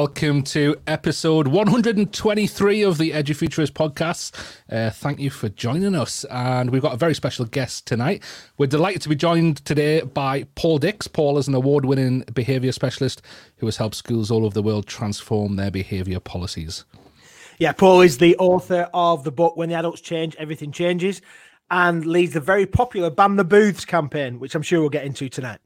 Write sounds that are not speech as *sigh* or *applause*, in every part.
and welcome to episode 123 of the Edufuturist podcast. Uh, thank you for joining us, and we've got a very special guest tonight. We're delighted to be joined today by Paul Dix. Paul is an award winning behaviour specialist who has helped schools all over the world transform their behaviour policies. Yeah, Paul is the author of the book When the Adults Change, Everything Changes, and leads the very popular Ban the Booths campaign, which I'm sure we'll get into tonight.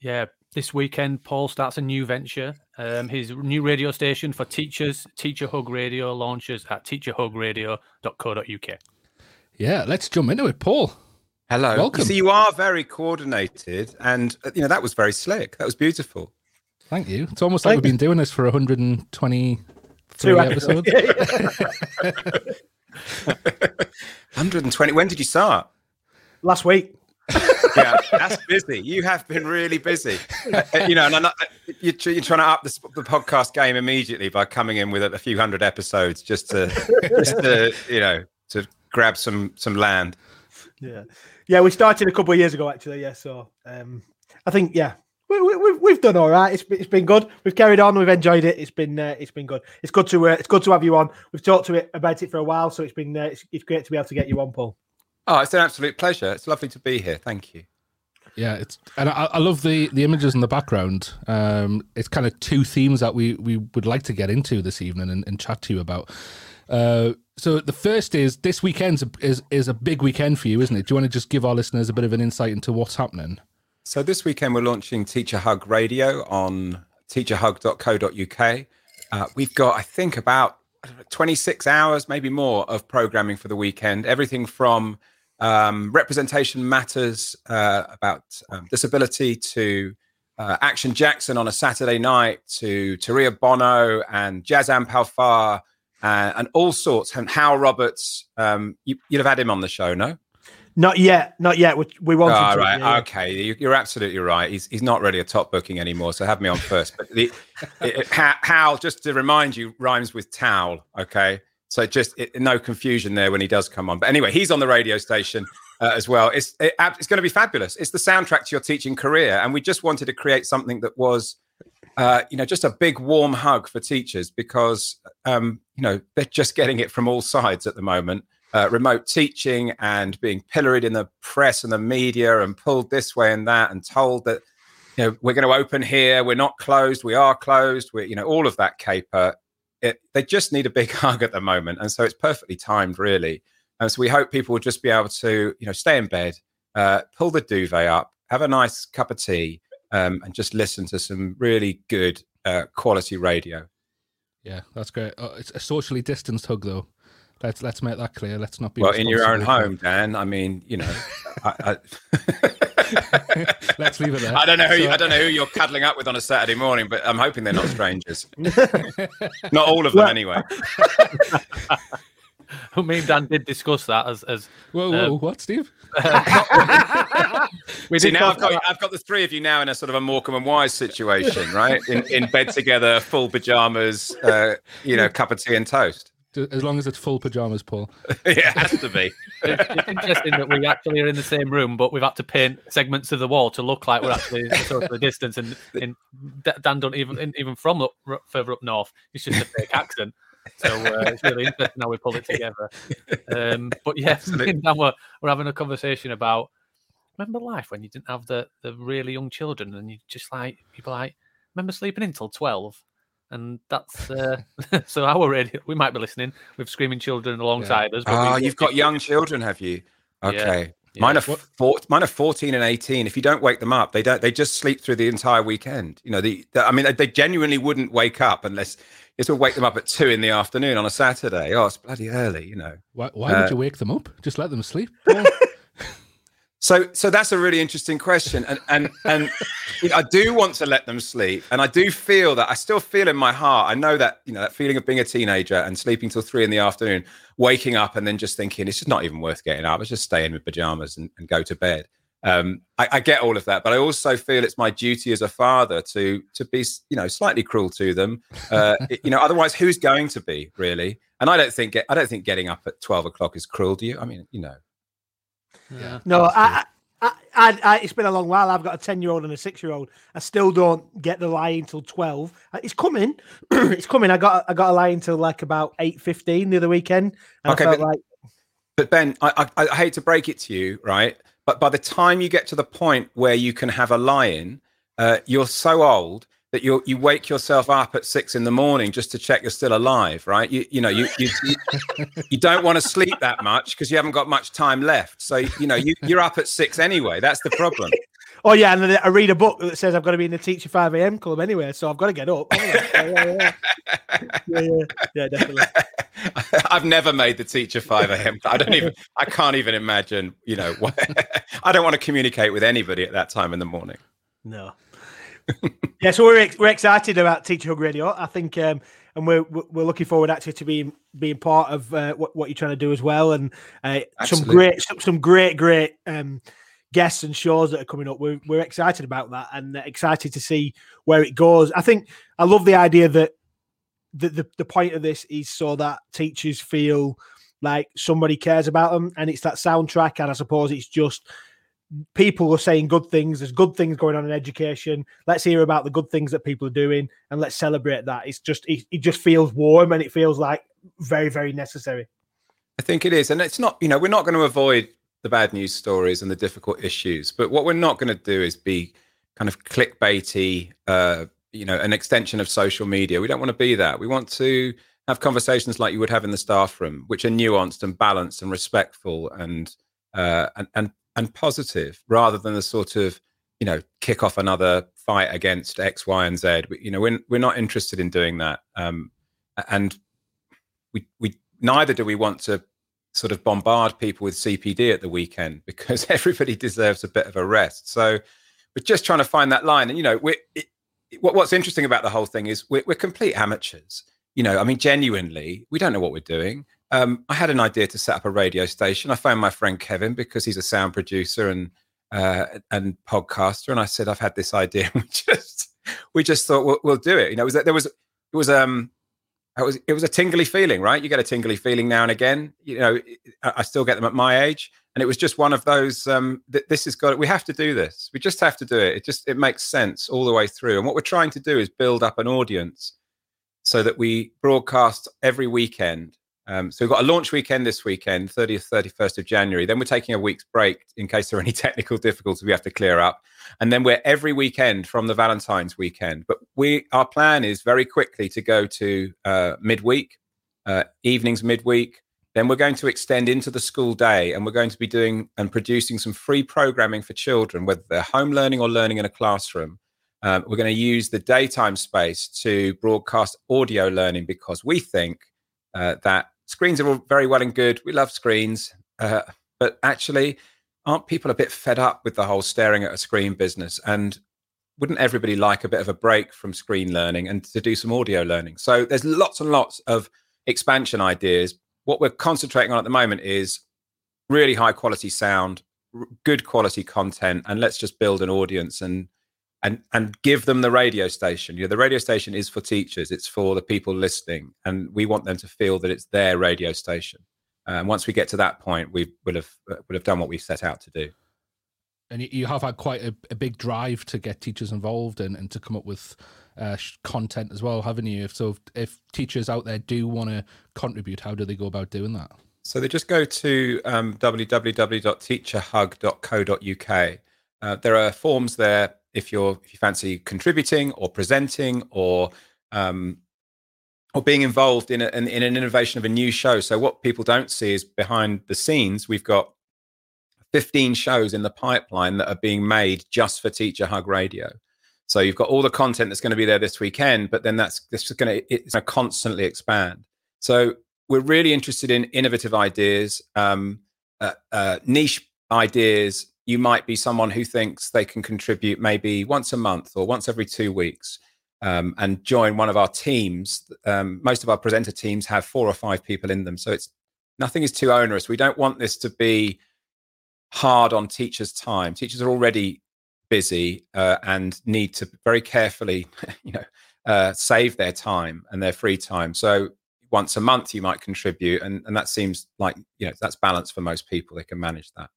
Yeah, this weekend, Paul starts a new venture. Um, his new radio station for teachers, Teacher Hug Radio, launches at teacherhugradio.co.uk. Yeah, let's jump into it, Paul. Hello. Welcome. You see, you are very coordinated, and you know that was very slick. That was beautiful. Thank you. It's almost like we've been doing this for 123 Two episodes. 120. *laughs* *laughs* When did you start? Last week. *laughs* Yeah, that's busy. You have been really busy. Uh, you know, and not, you're, you're trying to up the, the podcast game immediately by coming in with a, few hundred episodes just to, just to, you know, to grab some some land. Yeah, yeah. We started a couple of years ago, actually. Yeah, so um, I think yeah, we, we, we've done all right. It's it's been good. We've carried on. We've enjoyed it. It's been uh, it's been good. It's good to uh, it's good to have you on. We've talked to it about it for a while, so it's been uh, it's, it's great to be able to get you on, Paul. Oh, it's an absolute pleasure. It's lovely to be here. Thank you. Yeah, it's and I, I love the the images in the background. Um, it's kind of two themes that we we would like to get into this evening and, and chat to you about. Uh, so the first is this weekend is is a big weekend for you, isn't it? Do you want to just give our listeners a bit of an insight into what's happening? So this weekend we're launching Teacher Hug Radio on teacherhug.co.uk. Uh, we've got, I think, about I don't know, 26 hours, maybe more, of programming for the weekend. Everything from um, representation matters uh, about um, disability to uh, Action Jackson on a Saturday night to Taria Bono and Jazam Palfar uh, and all sorts. And Hywel Roberts, um, you, you'd have had him on the show, no? Not yet, not yet. We, we want Oh, to. right. yeah, yeah. Okay. You- You're absolutely right. He's, he's not really a top booking anymore. So have me on first. But the, *laughs* it, it- Hal, just to remind you, rhymes with towel. Okay. So just it, no confusion there when he does come on. But anyway, he's on the radio station uh, as well. It's, it, it's going to be fabulous. It's the soundtrack to your teaching career. And we just wanted to create something that was, uh, you know, just a big warm hug for teachers because, um, you know, they're just getting it from all sides at the moment uh, remote teaching and being pilloried in the press and the media and pulled this way and that and told that you know we're going to open here we're not closed we are closed we're you know all of that caper it, they just need a big *laughs* hug at the moment and so it's perfectly timed really and so we hope people will just be able to you know stay in bed uh, pull the duvet up have a nice cup of tea um, and just listen to some really good uh, quality radio Yeah, that's great. Uh, it's a socially distanced hug, though. Let's let's make that clear. Let's not be well in your own home dan i mean you know I, I... *laughs* *laughs* *laughs* Let's leave it there. I don't know who you, So- I don't know who you're cuddling up with on a Saturday morning, but I'm hoping they're not strangers. *laughs* not all of them, Well- anyway. *laughs* Me and Dan did discuss that as as Whoa, whoa, Um, what, Steve? we See, now I've got I've got the three of you now in a sort of a Morecambe and Wise situation, right? In in bed together, full pajamas, uh, you know, cup of tea and toast. D- As long as it's full pajamas, Paul. *laughs* it has to be. it's, it's interesting that we actually are in the same room, but we've had to paint segments of the wall to look like we're actually socially distance. And, and Dan don't even even from up, r- further up north. It's just a fake accent. So uh, it's really interesting how we pull it together. Um, but yeah, *laughs* me and Dan were, were having a conversation about remember life when you didn't have the the really young children and you just like people like remember sleeping until twelve. And that's uh, *laughs* so our radio. We might be listening with screaming children alongside us. but we- Oh, you've got young children, have you? Okay. yeah. Mine are four, mine are fourteen and eighteen. If you don't wake them up, they don't. They just sleep through the entire weekend. You know, the, the I mean, they genuinely wouldn't wake up unless it's will wake them up at two in the afternoon on a Saturday. Oh, it's bloody early. You know. Why, why Uh, would you wake them up? Just let them sleep. *laughs* So, so that's a really interesting question, and and and you know, I do want to let them sleep, and I do feel that I still feel in my heart. I know that you know that feeling of being a teenager and sleeping till three in the afternoon, waking up and then just thinking it's just not even worth getting up. Let's just stay in with pajamas and, and go to bed. Um, I, I get all of that, but I also feel it's my duty as a father to to be you know slightly cruel to them. Uh, you know, otherwise, who's going to be really? And I don't think I don't think getting up at twelve o'clock is cruel. Do you? I mean, you know. Yeah. No, I, I, I, I, it's been a long while. I've got a 10 year old and a six year old. I still don't get the lie until 12. Uh, it's coming. *clears throat* it's coming. I got I got a lie until like about eight fifteen the other weekend. okay, but, like... but Ben, I, I, I hate to break it to you, right? But by the time you get to the point where you can have a lie in, uh, you're so old that you you wake yourself up at six in the morning just to check you're still alive, right? You you know you you you, don't want to sleep that much because you haven't got much time left. So you know you you're up at six anyway. That's the problem. *laughs* Oh yeah, and then I read a book that says I've got to be in the Teacher Five AM club anyway, so I've got to get up. Oh, yeah, yeah, yeah, yeah, *laughs* yeah, definitely. *laughs* I've never made the Teacher Five AM. I don't even. I can't even imagine. You know, I don't want to communicate with anybody at that time in the morning. No, *laughs* yeah, so we're we're excited about Teacher Hug Radio. I think, um, and we're we're looking forward actually to being being part of uh, what what you're trying to do as well, and uh, some great some great great um, guests and shows that are coming up. We're we're excited about that and excited to see where it goes. I think I love the idea that the the, the point of this is so that teachers feel like somebody cares about them, and it's that soundtrack. And I suppose it's just people are saying good things. There's good things going on in education. Let's hear about the good things that people are doing and let's celebrate that. It's just it, it just feels warm and it feels like very very necessary. I think it is, and it's not. You know, we're not going to avoid the bad news stories and the difficult issues, but what we're not going to do is be kind of clickbaity. Uh, you know, an extension of social media. We don't want to be that. We want to have conversations like you would have in the staff room, which are nuanced and balanced and respectful and uh, and, and and positive rather than the sort of you know kick off another fight against X, Y, and Z. You know, we're we're not interested in doing that, um, and we we neither do we want to sort of bombard people with CPD at the weekend *laughs* because everybody deserves a bit of a rest. So we're just trying to find that line, and you know, we what, what's interesting about the whole thing is we're, we're complete amateurs. You know, I mean, genuinely, we don't know what we're doing um, I had an idea to set up a radio station. I found my friend Kevin because he's a sound producer and uh, and podcaster, and I said I've had this idea. *laughs* we just we just thought we'll, we'll do it. You know, it was there was it was um it was it was a tingly feeling, right? You get a tingly feeling now and again. You know, I still get them at my age, and it was just one of those. Um, th- this has got. We have to do this. We just have to do it. It just it makes sense all the way through. And what we're trying to do is build up an audience so that we broadcast every weekend um, so we've got a launch weekend this weekend, 30th, 31st of January. Then we're taking a week's break in case there are any *laughs* technical difficulties we have to clear up. And then we're every weekend from the Valentine's weekend. But we our plan is very quickly to go to uh, midweek, uh, evenings midweek. Then we're going to extend into the school day and we're going to be doing and producing some free programming for children, whether they're home learning or learning in a classroom. Um, we're going to use the daytime space to broadcast audio learning because we think uh, that screens are all very well and good. We love screens, uh, but actually, aren't people a bit fed up with the whole staring at a screen business? And wouldn't everybody like a bit of a break from screen learning and to do some audio learning? So there's lots and lots of expansion ideas. What we're concentrating on at the moment is really high quality sound, good quality content, and let's just build an audience and and and give them the radio station. You know, the radio station is for teachers. It's for the people listening, and we want them to feel that it's their radio station. And once we get to that point, we will have uh, will have done what we set out to do. And you have had quite a, a big drive to get teachers involved and, and to come up with uh, content as well, haven't you? if So if, if teachers out there do want to contribute, how do they go about doing that? So they just go to um, www.teacherhug.co.uk. Uh, there are forms there if you're if you fancy contributing or presenting or um, or being involved in, a, in, in an innovation of a new show. So what people don't see is behind the scenes, we've got 15 shows in the pipeline that are being made just for Teacher Hug Radio. So you've got all the content that's going to be there this weekend, but then that's this is going to it's going to constantly expand. So we're really interested in innovative ideas, um, uh, uh, niche ideas, you might be someone who thinks they can contribute maybe once a month or once every two weeks um, and join one of our teams. Um, most of our presenter teams have four or five people in them. So it's nothing is too onerous. We don't want this to be hard on teachers' time. Teachers are already busy uh, and need to very carefully, *laughs* you know, uh, save their time and their free time. So once a month you might contribute, and, and that seems like you know that's balanced for most people. They can manage that.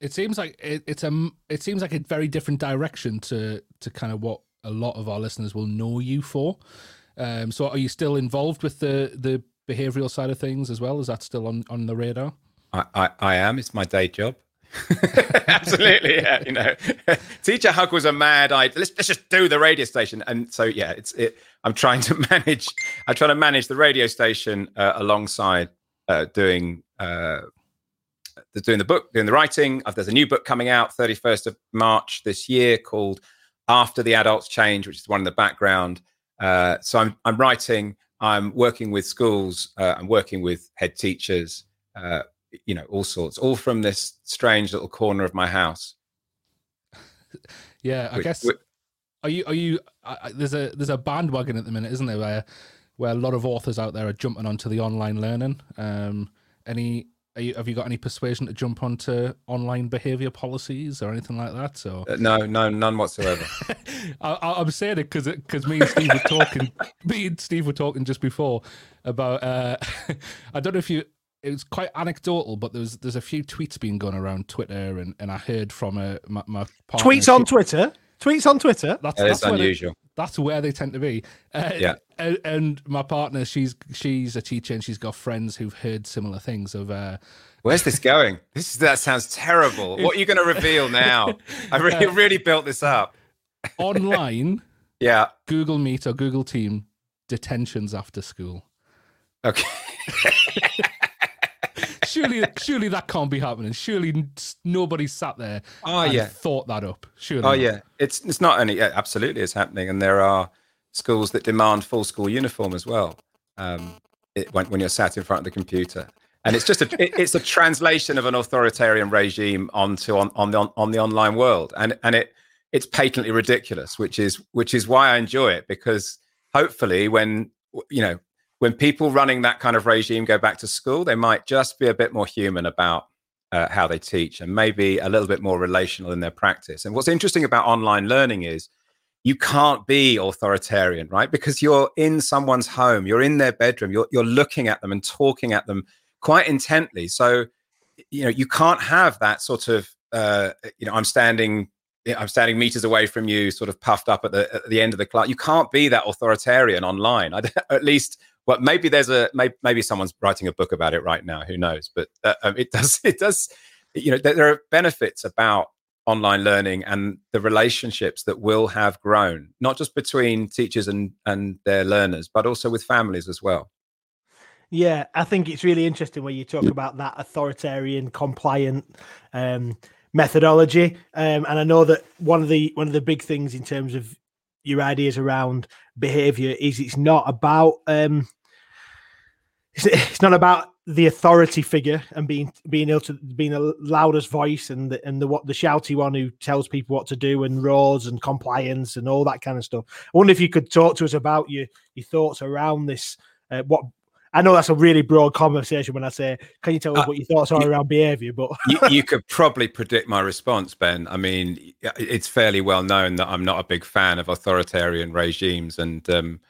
It seems like it, it's a it seems like a very different direction to to kind of what a lot of our listeners will know you for. Um, so, are you still involved with the the behavioural side of things as well? Is that still on on the radar? I, I, I am. It's my day job. *laughs* *laughs* Absolutely, yeah. You know, *laughs* teacher hug was a mad idea. Let's, let's just do the radio station, and so yeah, it's it. I'm trying to manage. I'm trying to manage the radio station uh, alongside uh, doing uh, doing the book, doing the writing. Uh, there's a new book coming out 31st of March this year called "After the Adults Change," which is one in the background. Uh, so I'm I'm writing. I'm working with schools. Uh, I'm working with head teachers. Uh, you know, all sorts, all from this strange little corner of my house. yeah, I which, guess. Which, are you? Are you? Uh, there's a there's a bandwagon at the minute, isn't there? Where where a lot of authors out there are jumping onto the online learning. Um, any you, have you got any persuasion to jump onto online behavior policies or anything like that? So uh, no, no, none whatsoever. *laughs* I, am saying it because because me and Steve were talking. *laughs* me and Steve were talking just before about. Uh, *laughs* I don't know if you it was quite anecdotal, but there's there's a few tweets being going around Twitter, and, and I heard from a my, my tweets on Twitter. Tweets on Twitter. That's, that that's unusual. They, that's where they tend to be. Uh, yeah. And, and, my partner, she's she's a teacher, and she's got friends who've heard similar things. Of uh, where's this going? This that sounds terrible. what are you going to reveal now? I really uh, really built this up. online. *laughs* Yeah. Google Meet or Google Team detentions after school. Okay *laughs* surely, surely that can't be happening. Surely nobody sat there. Oh yeah, thought that up. Surely. Oh not. yeah, it's it's not only yeah, absolutely it's happening, and there are schools that demand full school uniform as well. Um, it, when when you're sat in front of the computer, and it's just a it, it's a translation of an authoritarian regime onto on on the on, on the online world, and and it it's patently ridiculous, which is which is why I enjoy it because hopefully when you know when people running that kind of regime go back to school, they might just be a bit more human about uh, how they teach and maybe a little bit more relational in their practice. And what's interesting about online learning is you can't be authoritarian, right? Because you're in someone's home, you're in their bedroom, you're, you're looking at them and talking at them quite intently. So, you know, you can't have that sort of, uh, you know, I'm standing I'm standing meters away from you, sort of puffed up at the at the end of the class. You can't be that authoritarian online. I, *laughs* at least well, maybe there's a maybe, maybe someone's writing a book about it right now. Who knows? But uh, um, it does *laughs* it does you know there, there are benefits about online learning and the relationships that will have grown, not just between teachers and and their learners, but also with families as well. Yeah, I think it's really interesting when you talk about that authoritarian, compliant um, methodology. Um, and I know that one of the one of the big things in terms of your ideas around behavior is it's not about um, it's, not about the authority figure and being being able to being the loudest voice and the, and the what the shouty one who tells people what to do and roars and compliance and all that kind of stuff. I wonder if you could talk to us about your your thoughts around this. Uh, what I know that's a really broad conversation when I say, "Can you tell us uh, what your thoughts are you, around behaviour?" But you, *laughs* you, could probably predict my response, Ben. I mean, it's fairly well known that I'm not a big fan of authoritarian regimes, and um,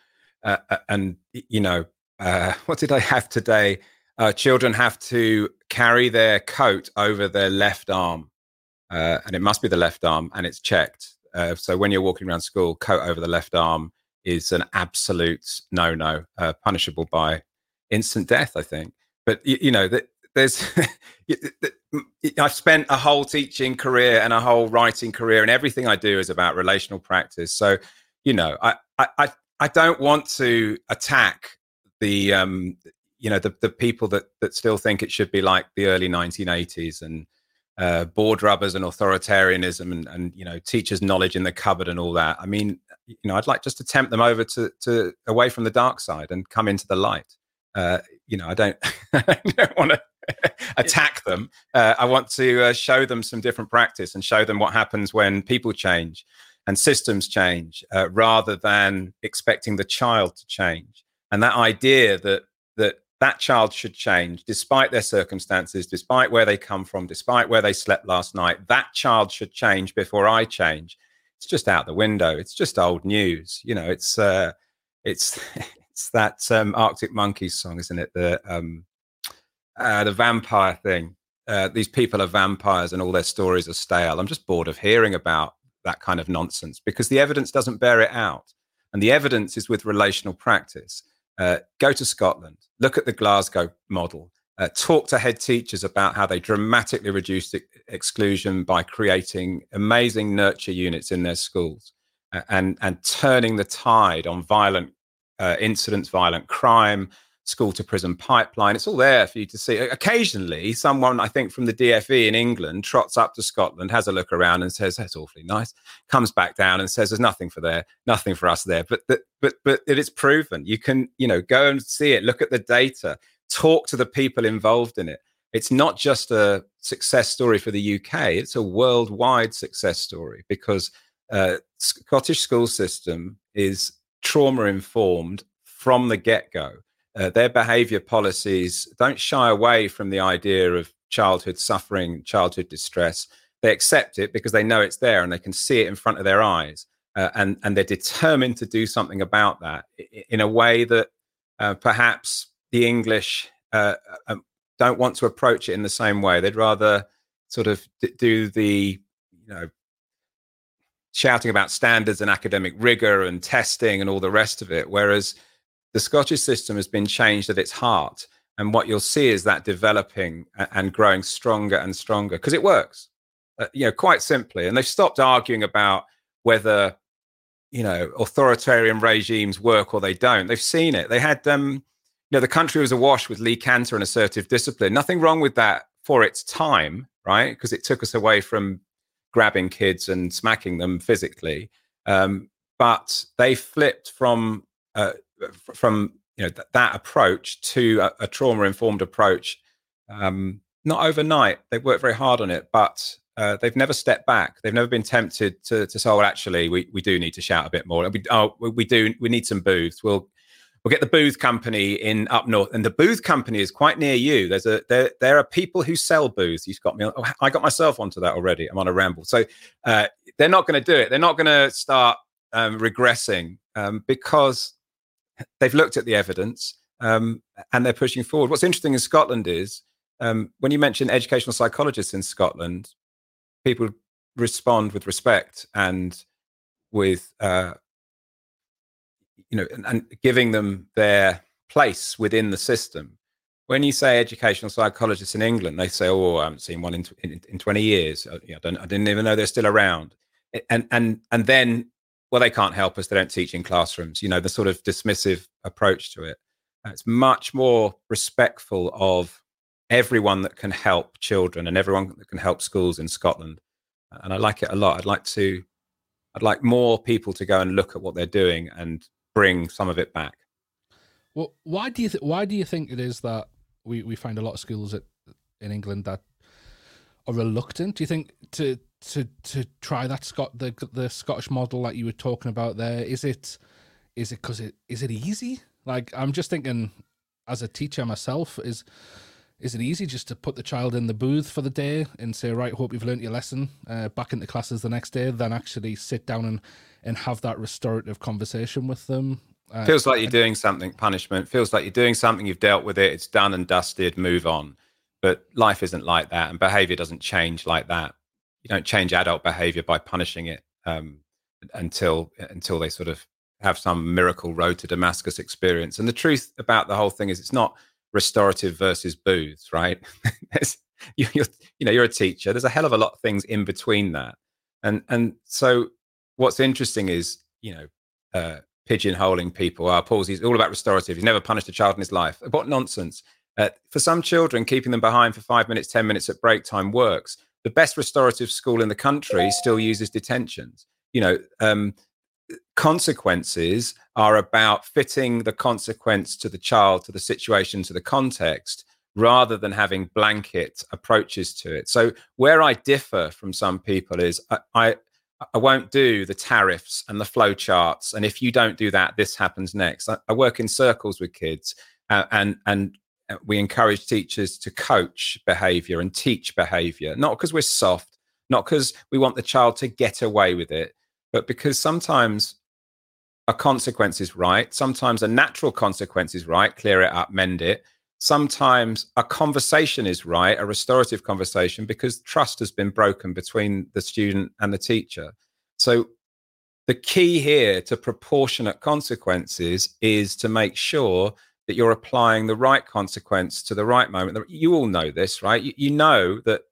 uh, uh and you know, uh, *laughs* what did I have today? Uh, children have to carry their coat over their left arm, uh, and it must be the left arm, and it's checked. Uh, so when you're walking around school, coat over the left arm is an absolute no-no, uh, punishable by instant death. I think. But you, you know that there's *laughs* I've spent a whole teaching career and a whole writing career, and everything I do is about relational practice. So, you know, I I I don't want to attack the um, you know the the people that that still think it should be like the early 1980s and uh, board rubbers and authoritarianism and, and you know teachers' knowledge in the cupboard and all that. I mean, you know, I'd like just to tempt them over to to away from the dark side and come into the light. Uh, you know, I don't *laughs* I don't want to *laughs* attack them. Uh, I want to uh, show them some different practice and show them what happens when people change and systems change, uh, rather than expecting the child to change and that idea that that child should change despite their circumstances despite where they come from despite where they slept last night that child should change before i change it's just out the window it's just old news you know it's uh it's *laughs* it's that um arctic monkeys song isn't it the um uh, the vampire thing uh, these people are vampires and all their stories are stale. I'm just bored of hearing about that kind of nonsense because the evidence doesn't bear it out. And the evidence is with relational practice. Uh, go to Scotland, look at the Glasgow model, uh, talk to head teachers about how they dramatically reduced exclusion by creating amazing nurture units in their schools uh, and, and turning the tide on violent uh, incidents, violent crime, school to prison pipeline. It's all there for you to see. Occasionally, someone, I think, from the DFE in England trots up to Scotland, has a look around and says, that's awfully nice, comes back down and says, there's nothing for there, nothing for us there. But, but, but, but it is proven. You can, you know, go and see it, look at the data, talk to the people involved in it. It's not just a success story for the UK, it's a worldwide success story because uh, Scottish school system is trauma informed from the get go uh, their behavior policies don't shy away from the idea of childhood suffering, childhood distress. They accept it because they know it's there and they can see it in front of their eyes. Uh, and, and they're determined to do something about that in a way that uh, perhaps the English uh, um, don't want to approach it in the same way. They'd rather sort of do the, you know, shouting about standards and academic rigor and testing and all the rest of it. Whereas the Scottish system has been changed at its heart. And what you'll see is that developing and growing stronger and stronger because it works, uh, you know, quite simply. And they've stopped arguing about whether, you know, authoritarian regimes work or they don't. They've seen it. They had, um, you know, the country was awash with Lee Canter and assertive discipline. Nothing wrong with that for its time, right? Because it took us away from grabbing kids and smacking them physically. Um, but they flipped from uh, from you know th- that approach to a, a trauma informed approach um, not overnight they've worked very hard on it but uh, they've never stepped back. They've never been tempted to, to say well actually we, we do need to shout a bit more. We, oh, we do we need some booths. We'll we'll get the booth company in up north. And the booth company is quite near you. There's a there, there are people who sell booths. You've got me on, oh, i got myself onto that already. I'm on a ramble. So uh, they're not going to do it. They're not going to start um, regressing um, because they've looked at the evidence um, and they're pushing forward. What's interesting in Scotland is um, when you mention educational psychologists in Scotland, people respond with respect and with uh, you know and, and, giving them their place within the system. When you say educational psychologists in England, they say, "Oh, I haven't seen one in in, in twenty years. I, you know, I didn't even know they're still around." And and and then well, they can't help us. They don't teach in classrooms. You know, the sort of dismissive approach to it. Uh, it's much more respectful of everyone that can help children and everyone that can help schools in Scotland. Uh, and I like it a lot. I'd like to, I'd like more people to go and look at what they're doing and bring some of it back. Well, why do you th- why do you think it is that we, we find a lot of schools at, in England that are reluctant? Do you think to to to try that Scot the the Scottish model that you were talking about there? Is it is it because it is it easy? Like I'm just thinking, as a teacher myself, is is it easy just to put the child in the booth for the day and say, right, hope you've learned your lesson, uh, back into classes the next day, then actually sit down and and have that restorative conversation with them? Uh, feels like you're doing something punishment feels like you're doing something you've dealt with it it's done and dusted move on but life isn't like that and behavior doesn't change like that you don't change adult behavior by punishing it um, until until they sort of have some miracle road to Damascus experience. And the truth about the whole thing is, it's not restorative versus booths, right? *laughs* you, are you know, you're a teacher. There's a hell of a lot of things in between that, and and so what's interesting is, you know, uh, pigeonholing people. Oh, Paul's he's all about restorative. He's never punished a child in his life. What nonsense! Uh, for some children, keeping them behind for five minutes, ten minutes at break time works the best restorative school in the country still uses detentions. You know, um, consequences are about fitting the consequence to the child, to the situation, to the context, rather than having blanket approaches to it. So where I differ from some people is I, I, I won't do the tariffs and the flow charts, and if you don't do that, this happens next. I, I work in circles with kids, uh, and and uh, we encourage teachers to coach behavior and teach behavior, not because we're soft, not because we want the child to get away with it, but because sometimes a consequence is right. Sometimes a natural consequence is right. Clear it up, mend it. sometimes a conversation is right, a restorative conversation, because trust has been broken between the student and the teacher. So the key here to proportionate consequences is to make sure that you're applying the right consequence to the right moment. You all know this, right? You, you, know that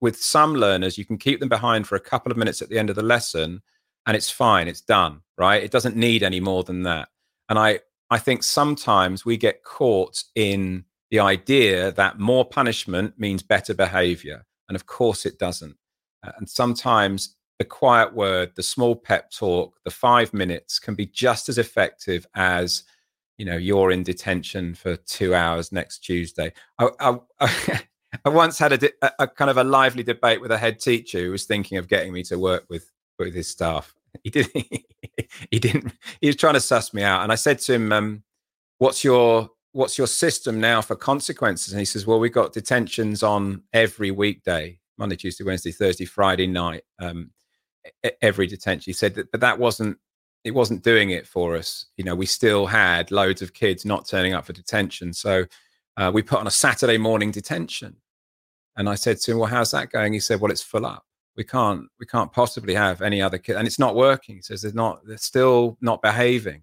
with some learners, you can keep them behind for a couple of minutes at the end of the lesson and it's fine, it's done, right? It doesn't need any more than that. And I, I think sometimes we get caught in the idea that more punishment means better behavior. And of course it doesn't. Uh, and sometimes the quiet word, the small pep talk, the five minutes can be just as effective as, you know, you're in detention for two hours next Tuesday. I, I, *laughs* I once had a, a, a, kind of a lively debate with a head teacher who was thinking of getting me to work with with his staff. He did. *laughs* he didn't. He was trying to suss me out, and I said to him, um, "What's your What's your system now for consequences?" And he says, "Well, we've got detentions on every weekday: Monday, Tuesday, Wednesday, Thursday, Friday night." Um, every detention. He said that, but that wasn't it wasn't doing it for us. You know, we still had loads of kids not turning up for detention, so uh, we put on a Saturday morning detention. And I said to him, "Well, how's that going?" He said, "Well, it's full up. We can't we can't possibly have any other kid, and it's not working." He says, "They're not. They're still not behaving."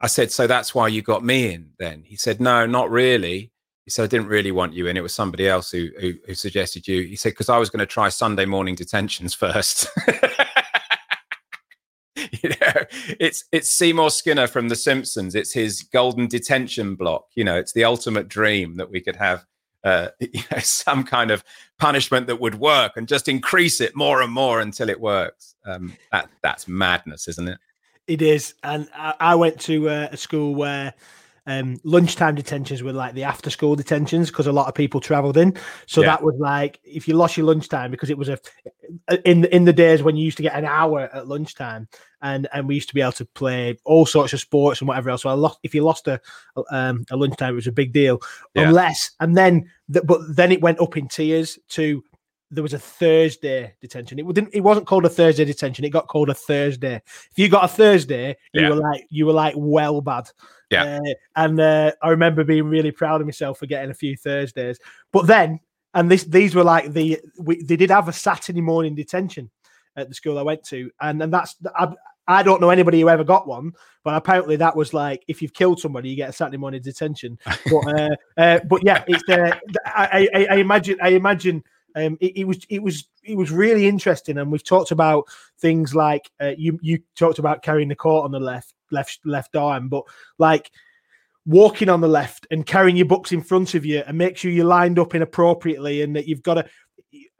I said, "So that's why you got me in?" Then he said, "No, not really." He said, I didn't really want you in. It was somebody else who, who, who suggested you. He said, because I was going to try Sunday morning detentions *laughs* first. *laughs* you know, it's it's Seymour Skinner from The Simpsons. It's his golden detention block. You know, it's the ultimate dream that we could have uh, *laughs* you know, some kind of punishment that would work and just increase it more and more until it works. Um, that that's madness, isn't it? It is. And I, I went to uh, a school where um, lunchtime detentions were like the after school detentions because a lot of people traveled in. So yeah. that was like if you lost your lunchtime because it was a in in the days when you used to get an hour at lunchtime and and we used to be able to play all sorts of sports and whatever else. So I lost if you lost a um, a lunchtime, it was a big deal. Yeah. Unless and then the, but then it went up in tiers to there was a Thursday detention. It didn't. It wasn't called a Thursday detention. It got called a Thursday. If you got a Thursday, you yeah. were like you were like well bad. Yeah. Uh, and uh, I remember being really proud of myself for getting a few Thursdays. But then, and this these were like the we, they did have a Saturday morning detention at the school I went to, and and that's I, I don't know anybody who ever got one, but apparently that was like if you've killed somebody, you get a Saturday morning detention. *laughs* But uh, uh, but yeah, it's uh, I, I, I imagine I imagine um, it, it, was it was it was really interesting, and we've talked about things like uh, you you talked about carrying the court on the left left left arm, but like walking on the left and carrying your books in front of you, and make sure you're lined up inappropriately, and that you've got to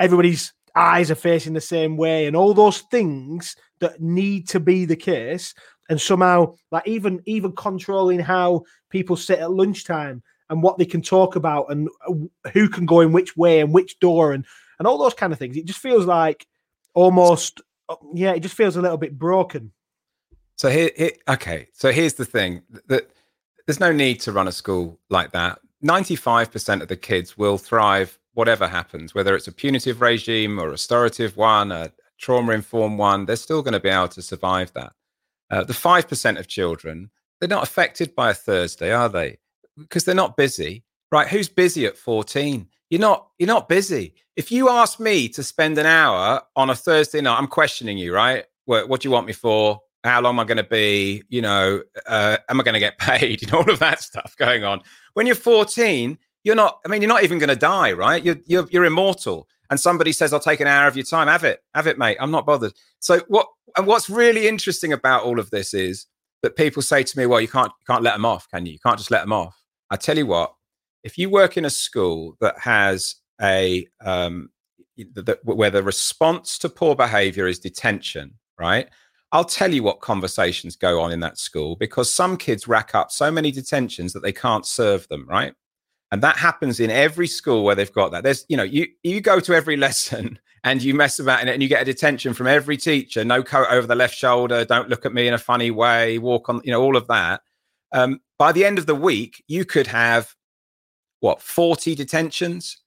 everybody's eyes are facing the same way, and all those things that need to be the case, and somehow like even even controlling how people sit at lunchtime and what they can talk about and uh, who can go in which way and which door and and all those kind of things. It just feels like almost uh, yeah, it just feels a little bit broken. So here, here okay. So here's the thing that there's no need to run a school like that. 95% of the kids will thrive whatever happens, whether it's a punitive regime or a restorative one, a trauma informed one, they're still going to be able to survive that. Uh, the 5% of children, they're not affected by a Thursday, are they? Because they're not busy, right? Who's busy at 14? You're not. You're not busy. If you ask me to spend an hour on a Thursday night, I'm questioning you, right? What, what do you want me for? How long am I going to be? You know, uh, am I going to get *laughs* paid? You know, all of that stuff going on. When you're 14, you're not. I mean, you're not even going to die, right? You're, you're you're immortal. And somebody says, "I'll take an hour of your time." Have it, have it, mate. I'm not bothered. So what? And what's really interesting about all of this is that people say to me, "Well, you can't you can't let them off, can you? You can't just let them off." I tell you what, if you work in a school that has a um, that, where the response to poor behavior is detention, right? I'll tell you what conversations go on in that school because some kids rack up so many detentions that they can't serve them, right? And that happens in every school where they've got that. There's, you know, you you go to every *laughs* lesson and you mess about in it and you get a detention from every teacher, no coat over the left shoulder, don't look at me in a funny way, walk on, you know, all of that. Um, by the end of the week, you could have what 40 detentions.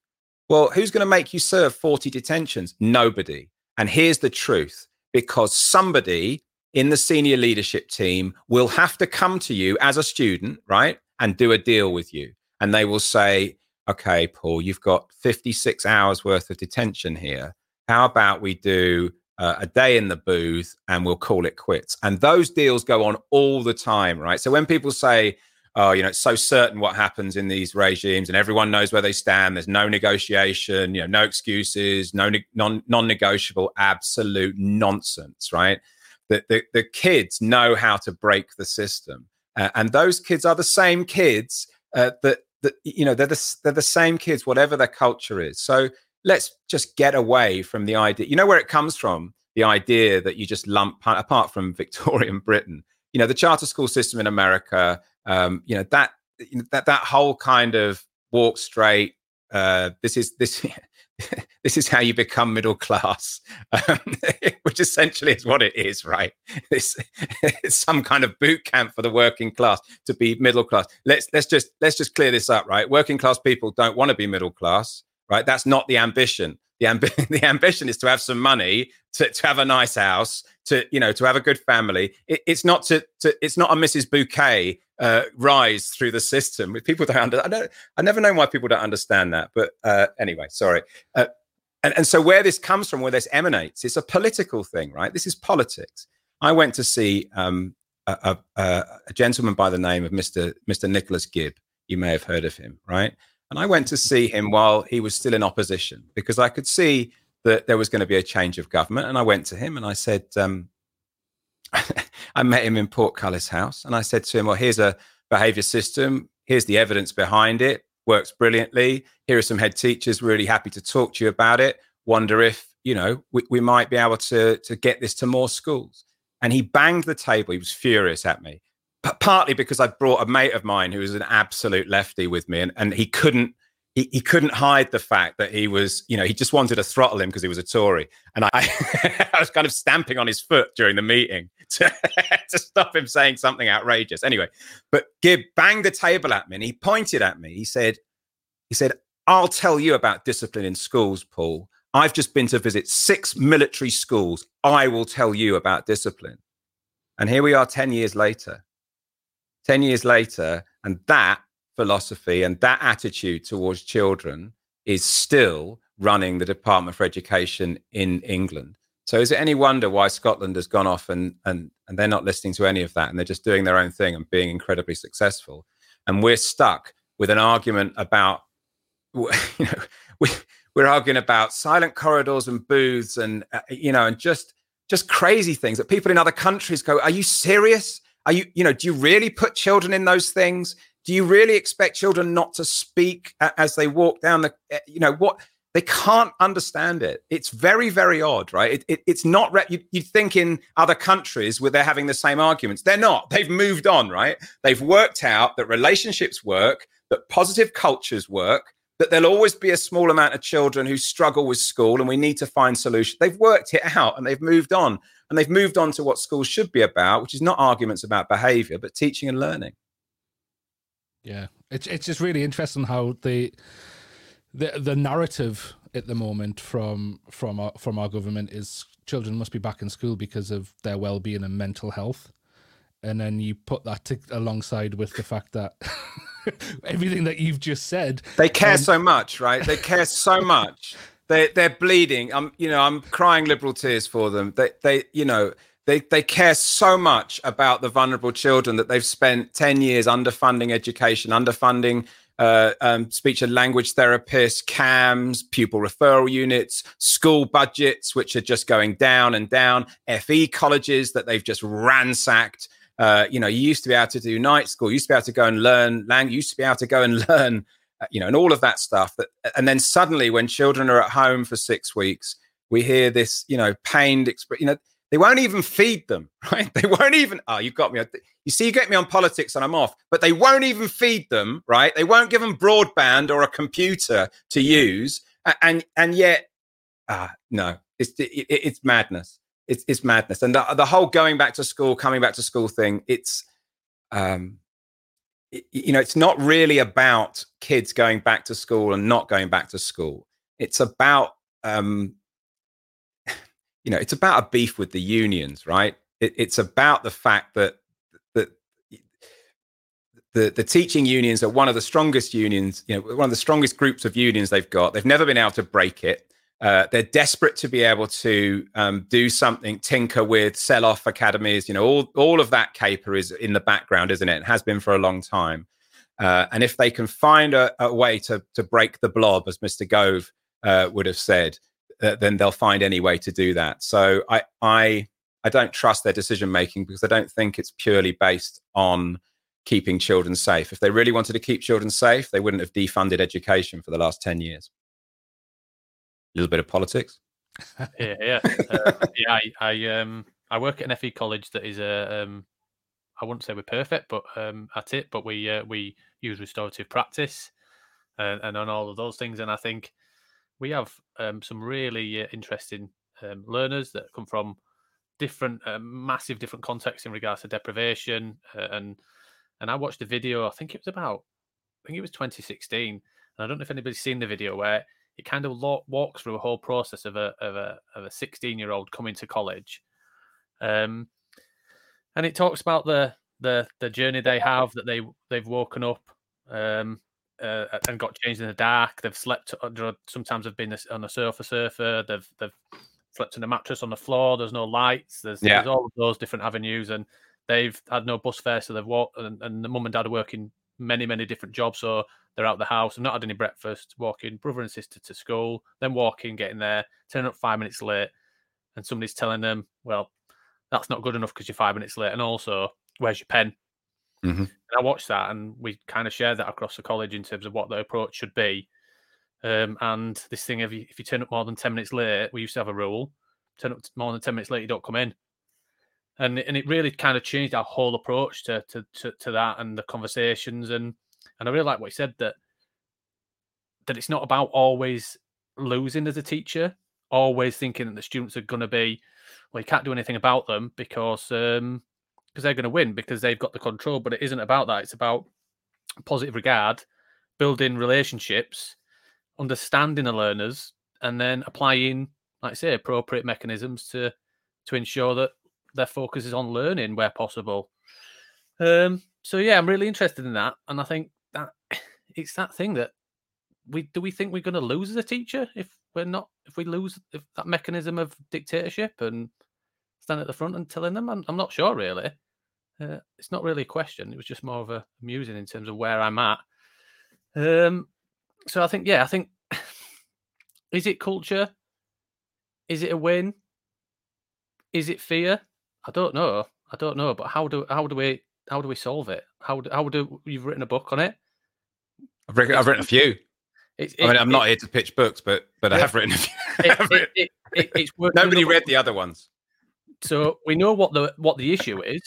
Well, who's going to make you serve 40 detentions? Nobody. And here's the truth because somebody in the senior leadership team will have to come to you as a student, right? And do a deal with you. and they will say, okay, Paul, you've got 56 hours worth of detention here. How about we do uh, a day in the booth and we'll call it quits? And those deals go on all the time, right? So when people say, oh, you know, it's so certain what happens in these regimes and everyone knows where they stand, there's no negotiation, you know, no excuses, no ne- non negotiable, absolute nonsense, right? The, the, the kids know how to break the system. Uh, and those kids are the same kids uh, that that you know they're the they're the same kids, whatever their culture is. So let's just get away from the idea. You know where it comes from? The idea that you just lump apart from *laughs* Victorian Britain. You know the charter school system in America. Um, you know that that that whole kind of walk straight. Uh, this is this *laughs* this is how you become middle class, *laughs* um, which essentially is what it is, right? It's, it's, some kind of boot camp for the working class to be middle class. Let's let's just let's just clear this up, right? Working class people don't want to be middle class, right? That's not the ambition. The, amb- *laughs* the ambition is to have some money, to, to have a nice house, to you know, to have a good family. It, it's not to, to it's not a Mrs. Bouquet uh, rise through the system. People don't I don't, I never know why people don't understand that. But uh, anyway, sorry. Uh, and, and so where this comes from, where this emanates, it's a political thing, right? This is politics. I went to see um, a, a, a, gentleman by the name of Mr. Mr. Nicholas Gibb. You may have heard of him, right? And I went to see him while he was still in opposition because I could see that there was going to be a change of government. And I went to him and I said, um, *laughs* I met him in Portcullis House and I said to him, Well, here's a behavior system. Here's the evidence behind it. Works brilliantly. Here are some head teachers really happy to talk to you about it. Wonder if, you know, we, we might be able to, to get this to more schools. And he banged the table. He was furious at me, but partly because I brought a mate of mine who was an absolute lefty with me and, and he couldn't he, he couldn't hide the fact that he was, you know, he just wanted to throttle him because he was a Tory. And I, *laughs* I was kind of stamping on his foot during the meeting *laughs* to, to stop him saying something outrageous. Anyway, but Gibb banged the table at me and he pointed at me. He said, he said, I'll tell you about discipline in schools, Paul. I've just been to visit six military schools. I will tell you about discipline. And here we are 10 years later. 10 years later, and that philosophy and that attitude towards children is still running the Department for Education in England. So is it any wonder why Scotland has gone off and and and they're not listening to any of that and they're just doing their own thing and being incredibly successful? And we're stuck with an argument about *laughs* you know we we're arguing about silent corridors and booths and uh, you know and just just crazy things that people in other countries go are you serious are you you know do you really put children in those things? Do you really expect children not to speak as they walk down the eh, you know what they can't understand it. It's very very odd right? It, it, it's not re- you, you think in other countries where they're having the same arguments. They're not. They've moved on right? They've worked out that relationships work that positive cultures work that there'll always be a small amount of children who struggle with school and we need to find solutions they've worked it out and they've moved on and they've moved on to what schools should be about which is not arguments about behavior but teaching and learning yeah, it's it's just really interesting how the the the narrative at the moment from from our, from our government is children must be back in school because of their well being and mental health, and then you put that to, alongside with the fact that *laughs* everything that you've just said, they care um, so much, right? They care so *laughs* much. They they're bleeding. I'm you know I'm crying liberal tears for them. They they you know they they care so much about the vulnerable children that they've spent 10 years underfunding education underfunding uh, um, speech and language therapists CAMHS pupil referral units school budgets which are just going down and down fe colleges that they've just ransacked uh, you know you used to be able to do night school you used to be able to go and learn language you used to be able to go and *laughs* learn you know and all of that stuff that, and then suddenly when children are at home for six weeks we hear this you know pained exp- you know they won't even feed them, *laughs* right? They won't even. Oh, you've got me. You see, you get me on politics and I'm off, but they won't even feed them, right? They won't give them broadband or a computer to use, and and yet, ah, no, it's it, it's madness. It's it's madness, and the, the whole going back to school, coming back to school thing. It's um, you know, it's not really about kids going back to school and not going back to school. It's about um, *sighs* you know, it's about a beef with the unions, right? It, it's about the fact that that the the teaching unions are one of the strongest unions, you know, one of the strongest groups of unions they've got. They've never been able to break it. Uh, they're desperate to be able to um, do something, tinker with, sell off academies. You know, all all of that caper is in the background, isn't it? It has been for a long time. Uh, and if they can find a, a, way to to break the blob, as Mr. Gove uh, would have said, uh, then they'll find any way to do that. So I I I don't trust their decision making because I don't think it's purely based on keeping children safe. If they really wanted to keep children safe, they wouldn't have defunded education for the last ten years little bit of politics. yeah, yeah, uh, yeah. I, I um I work at an FE college that is a um I wouldn't say we're perfect, but um at it, but we uh, we use restorative practice and, and on all of those things, and I think we have um, some really uh, interesting um, learners that come from different, uh, massive different contexts in regards to deprivation, uh, and and I watched a video. I think it was about, I think it was 2016, and I don't know if anybody's seen the video where it kind of walks through a whole process of a of a of a 16 year old coming to college. Um and it talks about the the the journey they have that they they've woken up um uh, and got changed in the dark. They've slept under sometimes they've been on a sofa surfer. They've they've slept in a mattress on the floor. There's no lights. There's, yeah. there's all of those different avenues and they've had no bus fare so they've walked and, and the mum and dad are working many many different jobs. So they're out the house, I've not had any breakfast, walking brother and sister to school, then walking, getting there, turning up five minutes late, and somebody's telling them, well, that's not good enough because you're five minutes late. And also, where's your pen? Mm-hmm. And I watched that, and we kind of shared that across the college in terms of what the approach should be. Um, and this thing, if you, if you turn up more than 10 minutes late, we used to have a rule turn up more than 10 minutes late, you don't come in. And, and it really kind of changed our whole approach to, to, to, to that and the conversations. And and I really like what he said that that it's not about always losing as a teacher, always thinking that the students are going to be, well, you can't do anything about them because um, because they're going to win because they've got the control. But it isn't about that. It's about positive regard, building relationships, understanding the learners, and then applying, like I say, appropriate mechanisms to to ensure that their focus is on learning where possible. Um, so yeah, I'm really interested in that, and I think that *clears throat* it's that thing that we do we think we're going to lose as a teacher if we're not if we lose if that mechanism of dictatorship and stand at the front and telling them? I'm, I'm not sure really. Uh, it's not really a question it was just more of a amusing in terms of where i'm at. Um so i think yeah i think *clears throat* is it culture? Is it a win? Is it fear? I don't know. I don't know but how do how do we how do we solve it? How do, how do you've written a book on it? I've written, I've written a few. It, it, I mean, I'm it, not here to pitch books, but but I have written a few. *laughs* it's Nobody read the other ones. So we know what the what the issue is.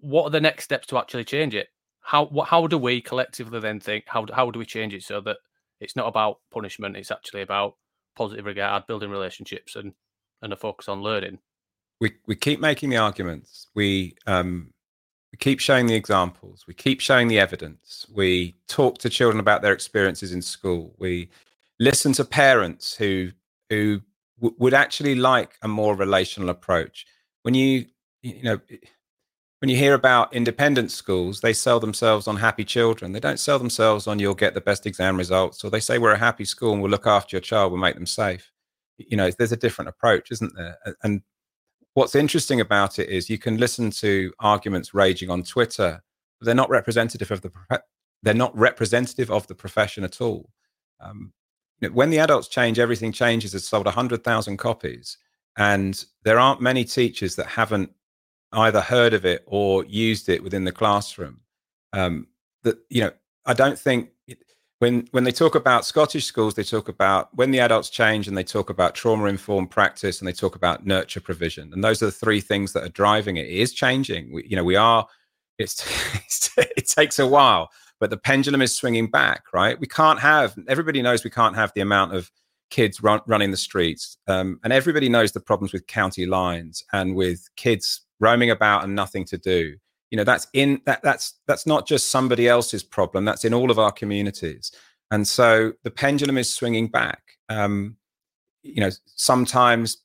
What are the next steps to actually change it? How what, how do we collectively then think? How how do we change it so that it's not about punishment? It's actually about positive regard, building relationships, and and a focus on learning. We we keep making the arguments. We um we keep showing the examples. We keep showing the evidence. We talk to children about their experiences in school. We listen to parents who who w- would actually like a more relational approach. When you you know when you hear about independent schools, they sell themselves on happy children. They don't sell themselves on you'll get the best exam results, or they say we're a happy school and we'll look after your child, we'll make them safe. You know, there's a different approach, isn't there? And what's interesting about it is you can listen to arguments raging on Twitter, but they're not representative of the they're not representative of the profession at all. Um, when the adults change, everything changes. It's sold hundred thousand copies, and there aren't many teachers that haven't either heard of it or used it within the classroom. Um, that you know, I don't think when when they talk about Scottish schools, they talk about when the adults change and they talk about trauma informed practice and they talk about nurture provision, and those are the three things that are driving it. It is changing. We, you know, we are. It's, *laughs* it's it takes a while, but the pendulum is swinging back. Right? We can't have. Everybody knows we can't have the amount of kids run, running the streets, um, and everybody knows the problems with county lines and with kids roaming about and nothing to do you know that's in that that's that's not just somebody else's problem that's in all of our communities and so the pendulum is swinging back um, you know sometimes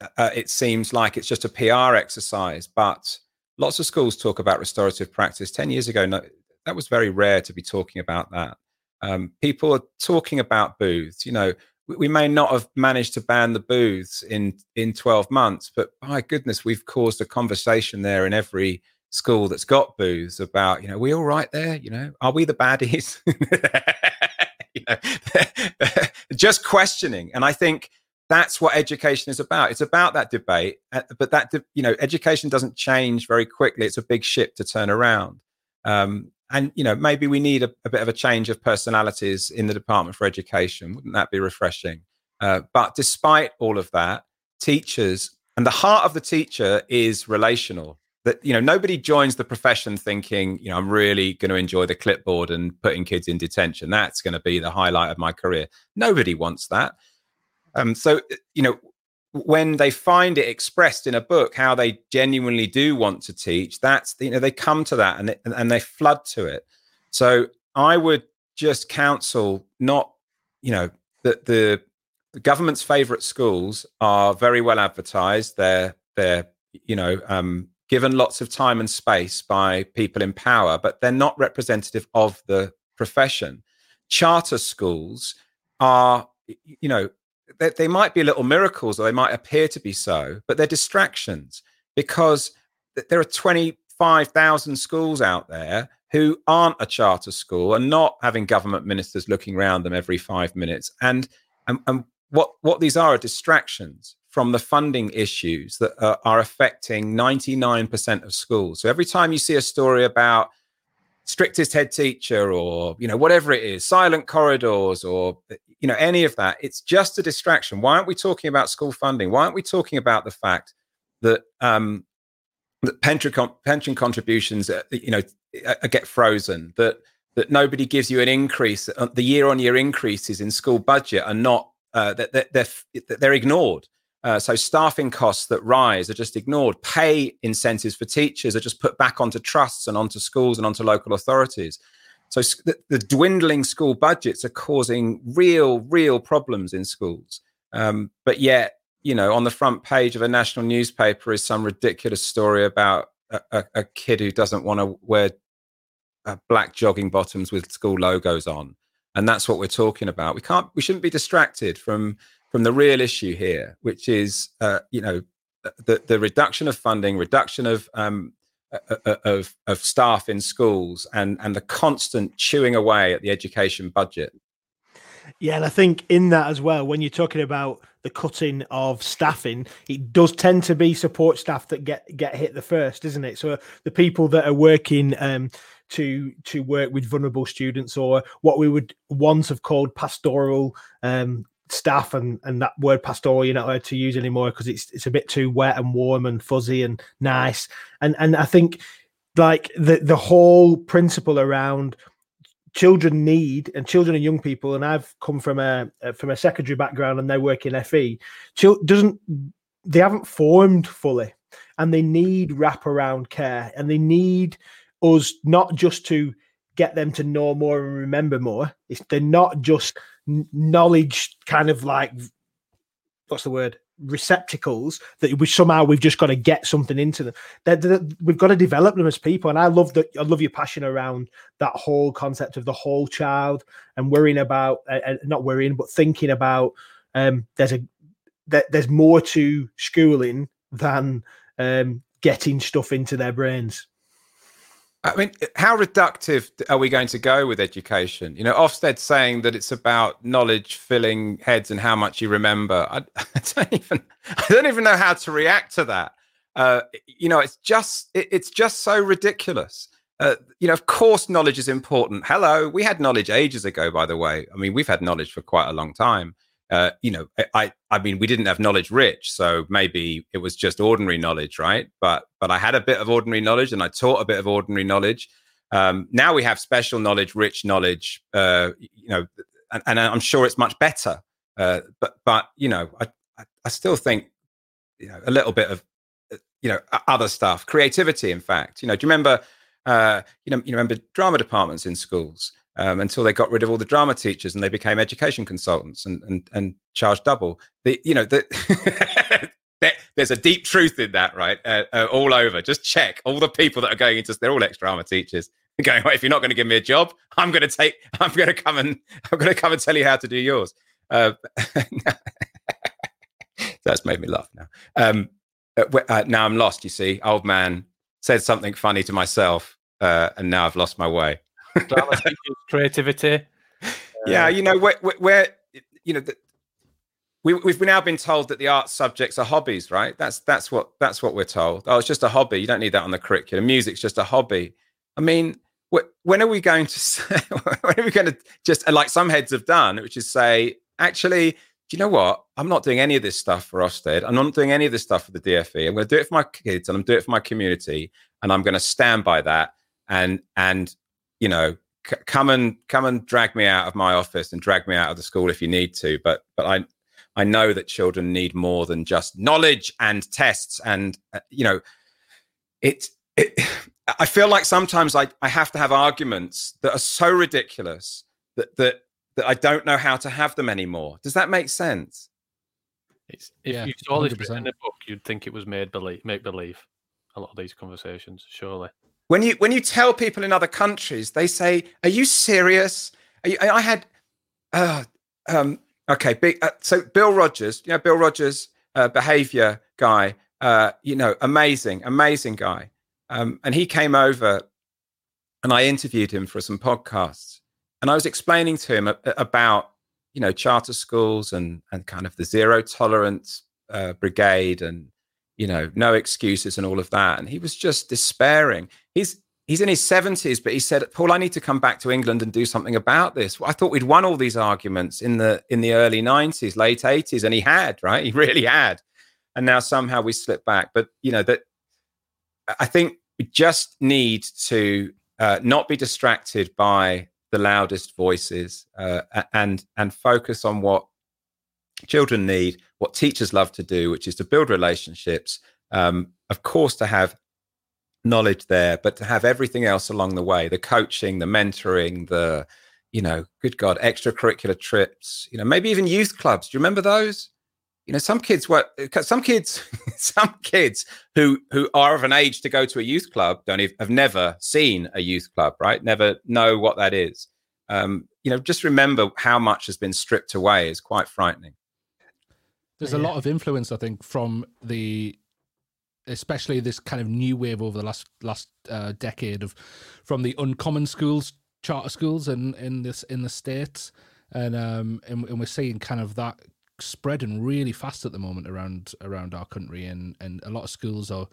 uh, uh it seems like it's just a pr exercise but lots of schools talk about restorative practice 10 years ago no, that was very rare to be talking about that. Um, people are talking about booths. You know, we, we, may not have managed to ban the booths in in 12 months, but my goodness, we've caused a conversation there in every school that's got booths about, you know, we all right there? You know, are we the baddies? *laughs* you know, *laughs* just questioning. And I think that's what education is about. It's about that debate, uh, but that you know, education doesn't change very quickly. It's a big ship to turn around. Um, and you know, maybe we need a, a, bit of a change of personalities in the Department for Education. Wouldn't that be refreshing? Uh, but despite all of that, teachers and the heart of the teacher is relational. That you know, nobody joins the profession thinking, you know, I'm really going to enjoy the clipboard and putting kids in detention. That's going to be the highlight of my career. Nobody wants that um, so, uh, you know, when they find it expressed in a book how they genuinely do want to teach, that's, you know, they come to that and, and they flood to it. So I would just counsel not, you know, that the, the government's favorite schools are very well advertised. They're, they're, you know, um, given lots of time and space by people in power, but they're not representative of the profession. Charter schools are, you know, they, they might be little miracles or they might appear to be so, but they're distractions because there are 25,000 schools out there who aren't a charter school and not having government ministers looking around them every five minutes. And, and, and what, what these are are distractions from the funding issues that are, are affecting 99% of schools. So every time you see a story about strictest head teacher or you know whatever it is silent corridors or you know any of that it's just a distraction. Why aren't we talking about school funding? Why aren't we talking about the fact that um that pension pension contributions uh, you know uh, uh, get frozen that that nobody gives you an increase the year on year increases in school budget are not uh, that they're, they're, they're ignored uh, so staffing costs that rise are just ignored. Pay incentives for teachers are just put back onto trusts and onto schools and onto local authorities. So the, the dwindling school budgets are causing real, real problems in schools. Um, but yet, you know, on the front page of a national newspaper is some ridiculous story about a, a, a kid who doesn't want to wear uh, black jogging bottoms with school logos on, and that's what we're talking about. We can't, we shouldn't be distracted from from the real issue here, which is, uh, you know, the, the reduction of funding, reduction of um, of of staff in schools, and and the constant chewing away at the education budget. Yeah, and I think in that as well, when you're talking about the cutting of staffing, it does tend to be support staff that get get hit the first, isn't it? So the people that are working um, to to work with vulnerable students, or what we would once have called pastoral um, staff and and that word pastoral you're not allowed uh, to use anymore because it's it's a bit too wet and warm and fuzzy and nice. And and I think like the the whole principle around children need and children and young people and I've come from a from a secondary background and they work in FE doesn't they haven't formed fully and they need wraparound care and they need us not just to get them to know more and remember more. It's they're not just knowledge kind of like what's the word receptacles that we somehow we've just got to get something into them. They're, we've got to develop them as people and i love that i love your passion around that whole concept of the whole child and worrying about uh, uh not worrying but thinking about um there's a there's more to schooling than um getting stuff into their brains I mean, how reductive are we going to go with education? You know, Ofsted saying that it's about knowledge filling heads and how much you remember. I, *laughs* I don't even, I don't even know how to react to that. Uh, you know, it's just, it, it's just so ridiculous. Uh, you know, of course, knowledge is important. Hello, we had knowledge ages ago. By the way, I mean, we've had knowledge for quite a long time uh, you know, I, I mean, we didn't have knowledge rich, so maybe it was just ordinary knowledge, right? But, but I had a bit of ordinary knowledge, and I taught a bit of ordinary knowledge. Um, now we have special knowledge, rich knowledge, uh, you know, and, and, I'm sure it's much better. Uh, but, but you know, I, I still think, you know, a little bit of, uh, you know, other stuff, creativity. In fact, you know, do you remember, uh, you know, you remember drama departments in schools? Um, until they got rid of all the drama teachers and they became education consultants and and, and charged double. The, you know, the, *laughs* there's a deep truth in that, right? Uh, uh, all over. Just check all the people that are going into. They're all ex drama teachers. *laughs* going, well, if you're not going to give me a job, I'm going to take, I'm going to come and, *laughs* I'm going to come and tell you how to do yours. Uh, that's made me laugh now. Um, uh, uh, now I'm lost. You see, old man said something funny to myself, uh, and now I've lost my way. Creativity. yeah, you know, where, where you know, the, we, we've now been told that the art subjects are hobbies, right? That's that's what that's what we're told. Oh, it's just a hobby. You don't need that on the curriculum. Music's just a hobby. I mean, when are we going to say, *laughs* when are we going to just uh, like some heads have done, which is say, actually, do you know what? I'm not doing any of this stuff for Ofsted. I'm not doing any of this stuff for the DFE. I'm going to do it for my kids and I'm doing it for my community, and I'm going to stand by that. And and you know, c- come and come and drag me out of my office and drag me out of the school if you need to. But but I I know that children need more than just knowledge and tests. And, uh, you know, it, it, *sighs* I feel like sometimes I, I have to have arguments that are so ridiculous that, that, that I don't know how to have them anymore. Does that make sense? It's, if yeah, you saw this in a book, you'd think it was made believe, make believe. A lot of these conversations, surely. When you when you tell people in other countries, they say, "Are you serious?" Are you, I had, uh, um, Okay, big, uh, so Bill Rogers, you know, Bill Rogers, uh, behavior guy, uh, you know, amazing, amazing guy. Um, and he came over and I interviewed him for some podcasts. And I was explaining to him a, a, about, you know, charter schools and, and kind of the zero tolerance uh, brigade and, you know, no excuses and all of that. And he was just despairing. He's, he's in his 70s, but he said, Paul, I need to come back to England and do something about this. I thought we'd won all these arguments in the in the early 90s, late 80s, and he had, right? *laughs* He really had. And now somehow we slip back. But you know, that I think we just need to uh, not be distracted by the loudest voices uh, and and focus on what children need, what teachers love to do, which is to build relationships. Um, of course, to have knowledge there, but to have everything else along the way the coaching, the mentoring, the, you know, good God, extracurricular trips, you know, maybe even youth clubs. Do you remember those? You know, some kids were some kids, *laughs* some kids who who are of an age to go to a youth club don't even, have never seen a youth club, right? Never know what that is. Um, you know, just remember how much has been stripped away is quite frightening. There's a lot of influence, I think, from the especially this kind of new wave over the last last uh, decade of from the uncommon schools, charter schools, and in, in this in the states, and um and, and we're seeing kind of that spreading really fast at the moment around around our country, and and a lot of schools are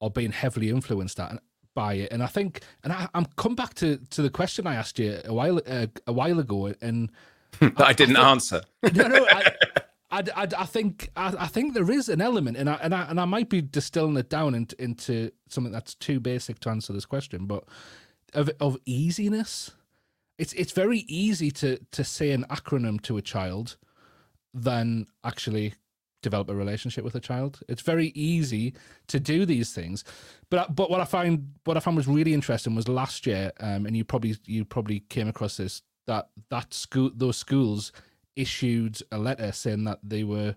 are being heavily influenced at, by it. And I think, and I, am come back to to the question I asked you a while uh, a while ago, and *laughs* I, I, didn't I answer. *laughs* No, no. I, I, I, I think I, I, think there is an element, and I and I and I might be distilling it down into, into something that's too basic to answer this question, but of of easiness. It's it's very easy to to say an acronym to a child than actually develop a relationship with a child. It's very easy to do these things, but but what I find what I found was really interesting was last year, um, and you probably you probably came across this that that school those schools issued a letter saying that they were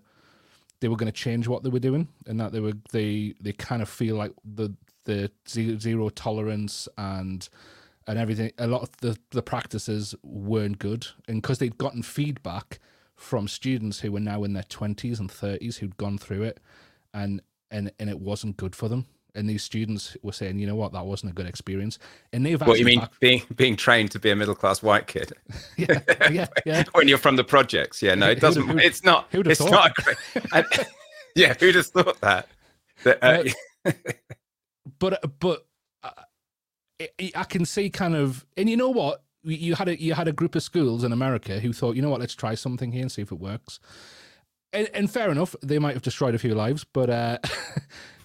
they were going to change what they were doing and that they were they they kind of feel like the the zero tolerance and and everything a lot of the the practices weren't good. And because they'd gotten feedback from students who were now in their 20s and 30s who'd gone through it and and and it wasn't good for them and these students were saying, you know what, that wasn't a good experience. And they've what do you mean back... being being trained to be a middle class white kid? *laughs* yeah, yeah, yeah. *laughs* when you're from the projects, yeah, no, it doesn't. Who'd, *laughs* it's not. Who'd it's thought? not. Great, and, yeah, who'd have thought that? that uh, but but uh, I can see kind of, and you know what, you had a you had a group of schools in America who thought, you know what, let's try something here and see if it works. And, and fair enough, they might have destroyed a few lives, but uh,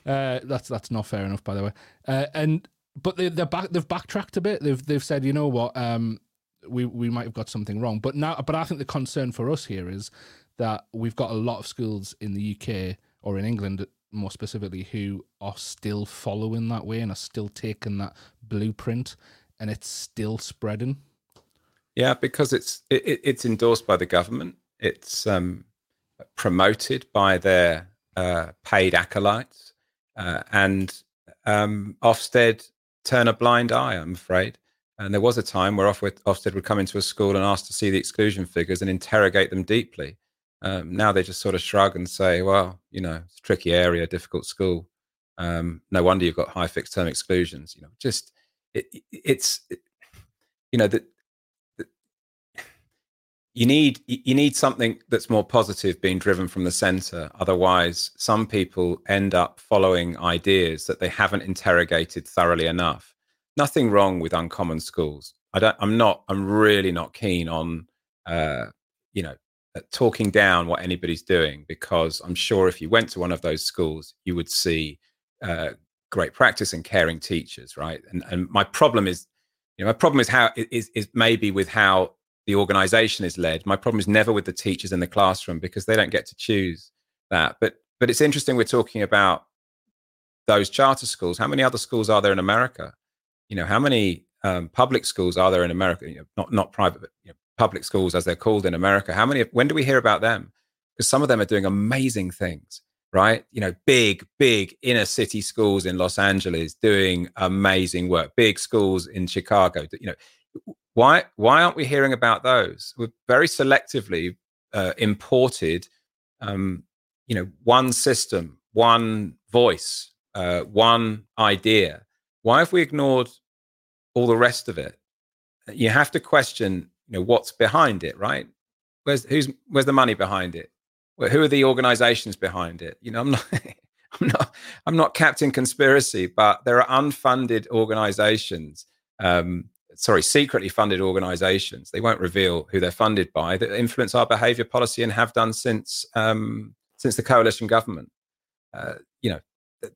uh, that's that's not fair enough, by the way. Uh, and but they they're back they've backtracked a bit. They've they've said, you know what, um, we we might have got something wrong. But now, but I think the concern for us here is that we've got a lot of schools in the UK or in England more specifically who are still following that way and are still taking that blueprint, and it's still spreading. Yeah, because it's it, it's endorsed by the government. It's um, promoted by their uh, paid acolytes uh, and um, Ofsted turn a blind eye. I'm afraid And there was a time where Ofsted would come into a school and ask to see the exclusion figures and interrogate them deeply. Um, now they just sort of shrug and say, well, you know, it's a tricky area, difficult school. Um, no wonder you've got high fixed term exclusions. You know, just it, it's, it, you know, that you need you need something that's more positive being driven from the center. Otherwise some people end up following ideas that they haven't interrogated thoroughly enough. Nothing wrong with uncommon schools. I don't i'm not i'm really not keen on uh you know uh, talking down what anybody's doing because i'm sure if you went to one of those schools you would see uh, great practice and caring teachers right? And and my problem is you know my problem is how is is maybe with how the organization is led. My problem is never with the teachers in the classroom because they don't get to choose that. But but it's interesting we're talking about those charter schools. How many other schools are there in America? You know, how many um, public schools are there in America? You know, not not private, but you know, public schools as they're called in America. How many? When do we hear about them? Because some of them are doing amazing things, right? You know, big, big inner city schools in Los Angeles doing amazing work. Big schools in Chicago. You know, why why aren't we hearing about those? We've very selectively uh, imported, um, you know, one system, one voice, uh, one idea. Why have we ignored all the rest of it? You have to question, you know, what's behind it, right? Where's who's where's the money behind it? Who are the organizations behind it? You know, I'm not. *laughs* I'm not. I'm not Captain Conspiracy, but there are unfunded organizations um, sorry, secretly funded organizations. They won't reveal who they're funded by that influence our behavior policy and have done since um, since the coalition government. Uh, you know,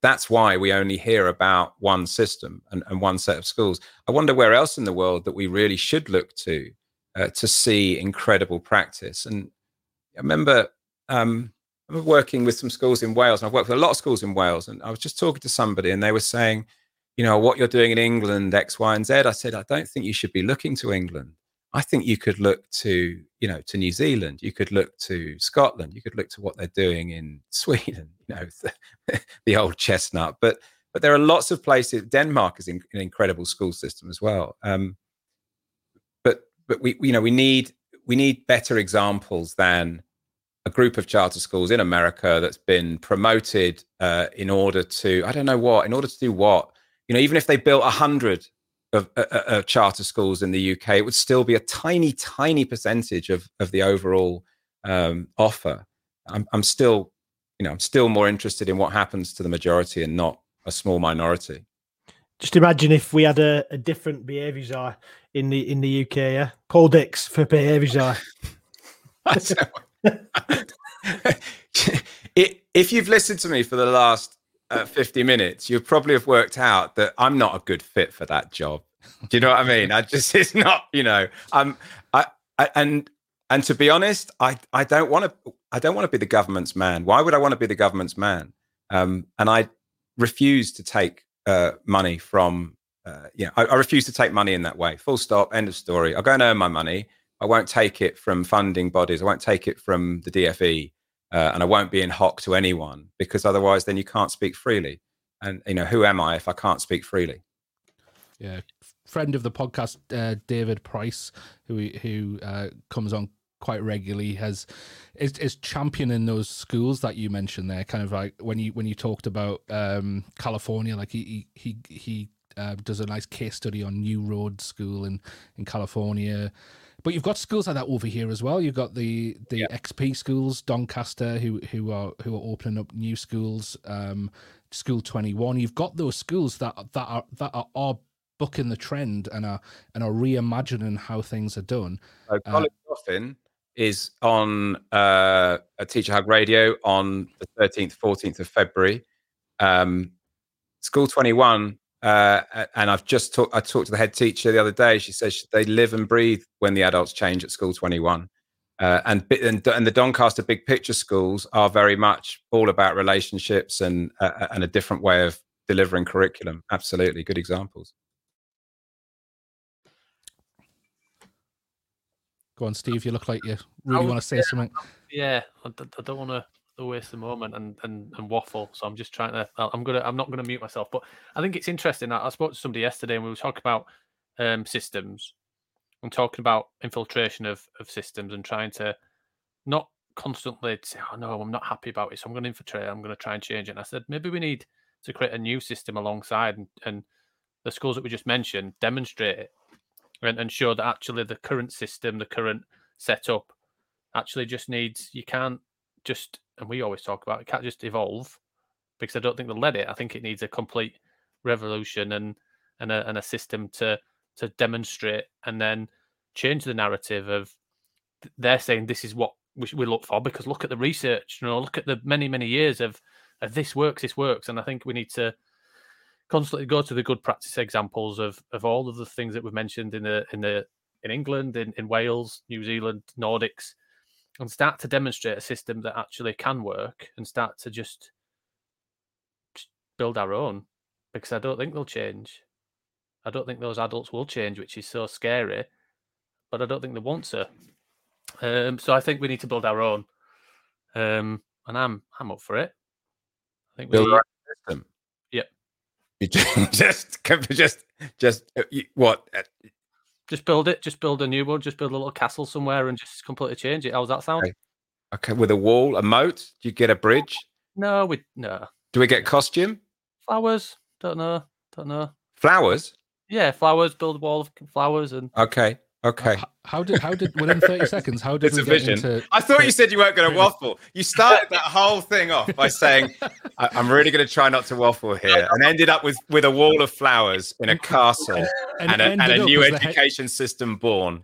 that's why we only hear about one system and, and, one set of schools. I wonder where else in the world that we really should look to uh, to see incredible practice. And I remember. Um, I was working with some schools in Wales, and I've worked with a lot of schools in Wales. And I was just talking to somebody, and they were saying, you know, what you're doing in England, X, Y, and Z. I said, I don't think you should be looking to England. I think you could look to, you know, to New Zealand. You could look to Scotland. You could look to what they're doing in *laughs* Sweden. You know, the, *laughs* the old chestnut. But but there are lots of places. Denmark is in, an incredible school system as well. Um, but but we you know we need we need better examples than a group of charter schools in America that's been promoted uh, in order to I don't know what in order to do what you know, even if they built a hundred of, uh, uh, uh charter schools in the UK, it would still be a tiny, tiny percentage of of the overall um, offer. I'm, I'm still, you know, I'm still more interested in what happens to the majority and not a small minority. Just imagine if we had a, a different behaviour czar in the in the UK, yeah, Paul Dix for behaviour czar. *laughs* *laughs* if you've listened to me for the last uh, 50 minutes, you'd probably have worked out that I'm not a good fit for that job. Do you know what I mean? I just, *laughs* it's not, you know, I'm, I, I and, and to be honest, I, I don't want to, I don't want to be the government's man. Why would I want to be the government's man? Um, and I refuse to take uh, money from, uh, you know, I, I refuse to take money in that way. Full stop. End of story. I'll go and earn my money. I won't take it from funding bodies. I won't take it from the DFE uh, and I won't be in hock to anyone because otherwise, then you can't speak freely. And you know, who am I if I can't speak freely? Yeah, friend of the podcast, uh, David Price, who who uh, comes on quite regularly, has is, is championing those schools that you mentioned there. Kind of like when you when you talked about um, California, like he he he, he uh, does a nice case study on New Road School in in California. But you've got schools like that over here as well. You've got the the yeah. XP schools, Doncaster, who who are who are opening up new schools. Um, School Twenty One. You've got those schools that that are that are, are bucking the trend and are and are reimagining how things are done. So Colin uh, Coffin is on uh, a Teacher Hug Radio on the thirteenth, fourteenth of February. Um, School Twenty One uh, and I've just talked. I talked to the head teacher the other day. She says they live and breathe when the adults change at School Twenty One, uh, and, and and the Doncaster Big Picture schools are very much all about relationships and uh, uh, and a different way of delivering curriculum. Absolutely, good examples. Go on, Steve. You look like you really want to say something. Yeah, I don't want to waste the moment and, and and waffle. So I'm just trying to. I'm gonna. I'm not gonna mute myself. But I think it's interesting. I, I spoke to somebody yesterday and we were talking about um, systems and talking about infiltration of, of systems and trying to not constantly say, oh no, I'm not happy about it, so I'm going to infiltrate, I'm going to try and change it. And I said, maybe we need to create a new system alongside and, and the schools that we just mentioned demonstrate it and, and show that actually the current system, the current setup actually just needs, you can't just, and we always talk about it, can't just evolve because I don't think they'll let it. I think it needs a complete revolution and and a, and a system to to demonstrate and then change the narrative of they're saying this is what we, we look for because look at the research you know look at the many many years of, of this works this works and i think we need to constantly go to the good practice examples of of all of the things that we've mentioned in the in the in england in, in wales new zealand nordics and start to demonstrate a system that actually can work and start to just build our own because i don't think they'll change I don't think those adults will change, which is so scary. But I don't think they want to. Um, so I think we need to build our own. Um, and I'm I'm up for it. I think build we, our system. Yep. You *laughs* just just just uh, what? Just build it. Just build a new one. Just build a little castle somewhere and just completely change it. How's that sound? Okay. okay. With a wall, a moat. Do you get a bridge? No, we no. Do we get costume? Flowers. Don't know. Don't know. Flowers. Yeah, flowers. Build a wall of flowers and. Okay. Okay. Uh, how did how did within thirty seconds? How did it's we a vision? Into... I thought you said you weren't going to waffle. You started that whole thing off by saying, *laughs* I- "I'm really going to try not to waffle here," and ended up with with a wall of flowers in a castle and, and, and, a, and a, new education head... system born.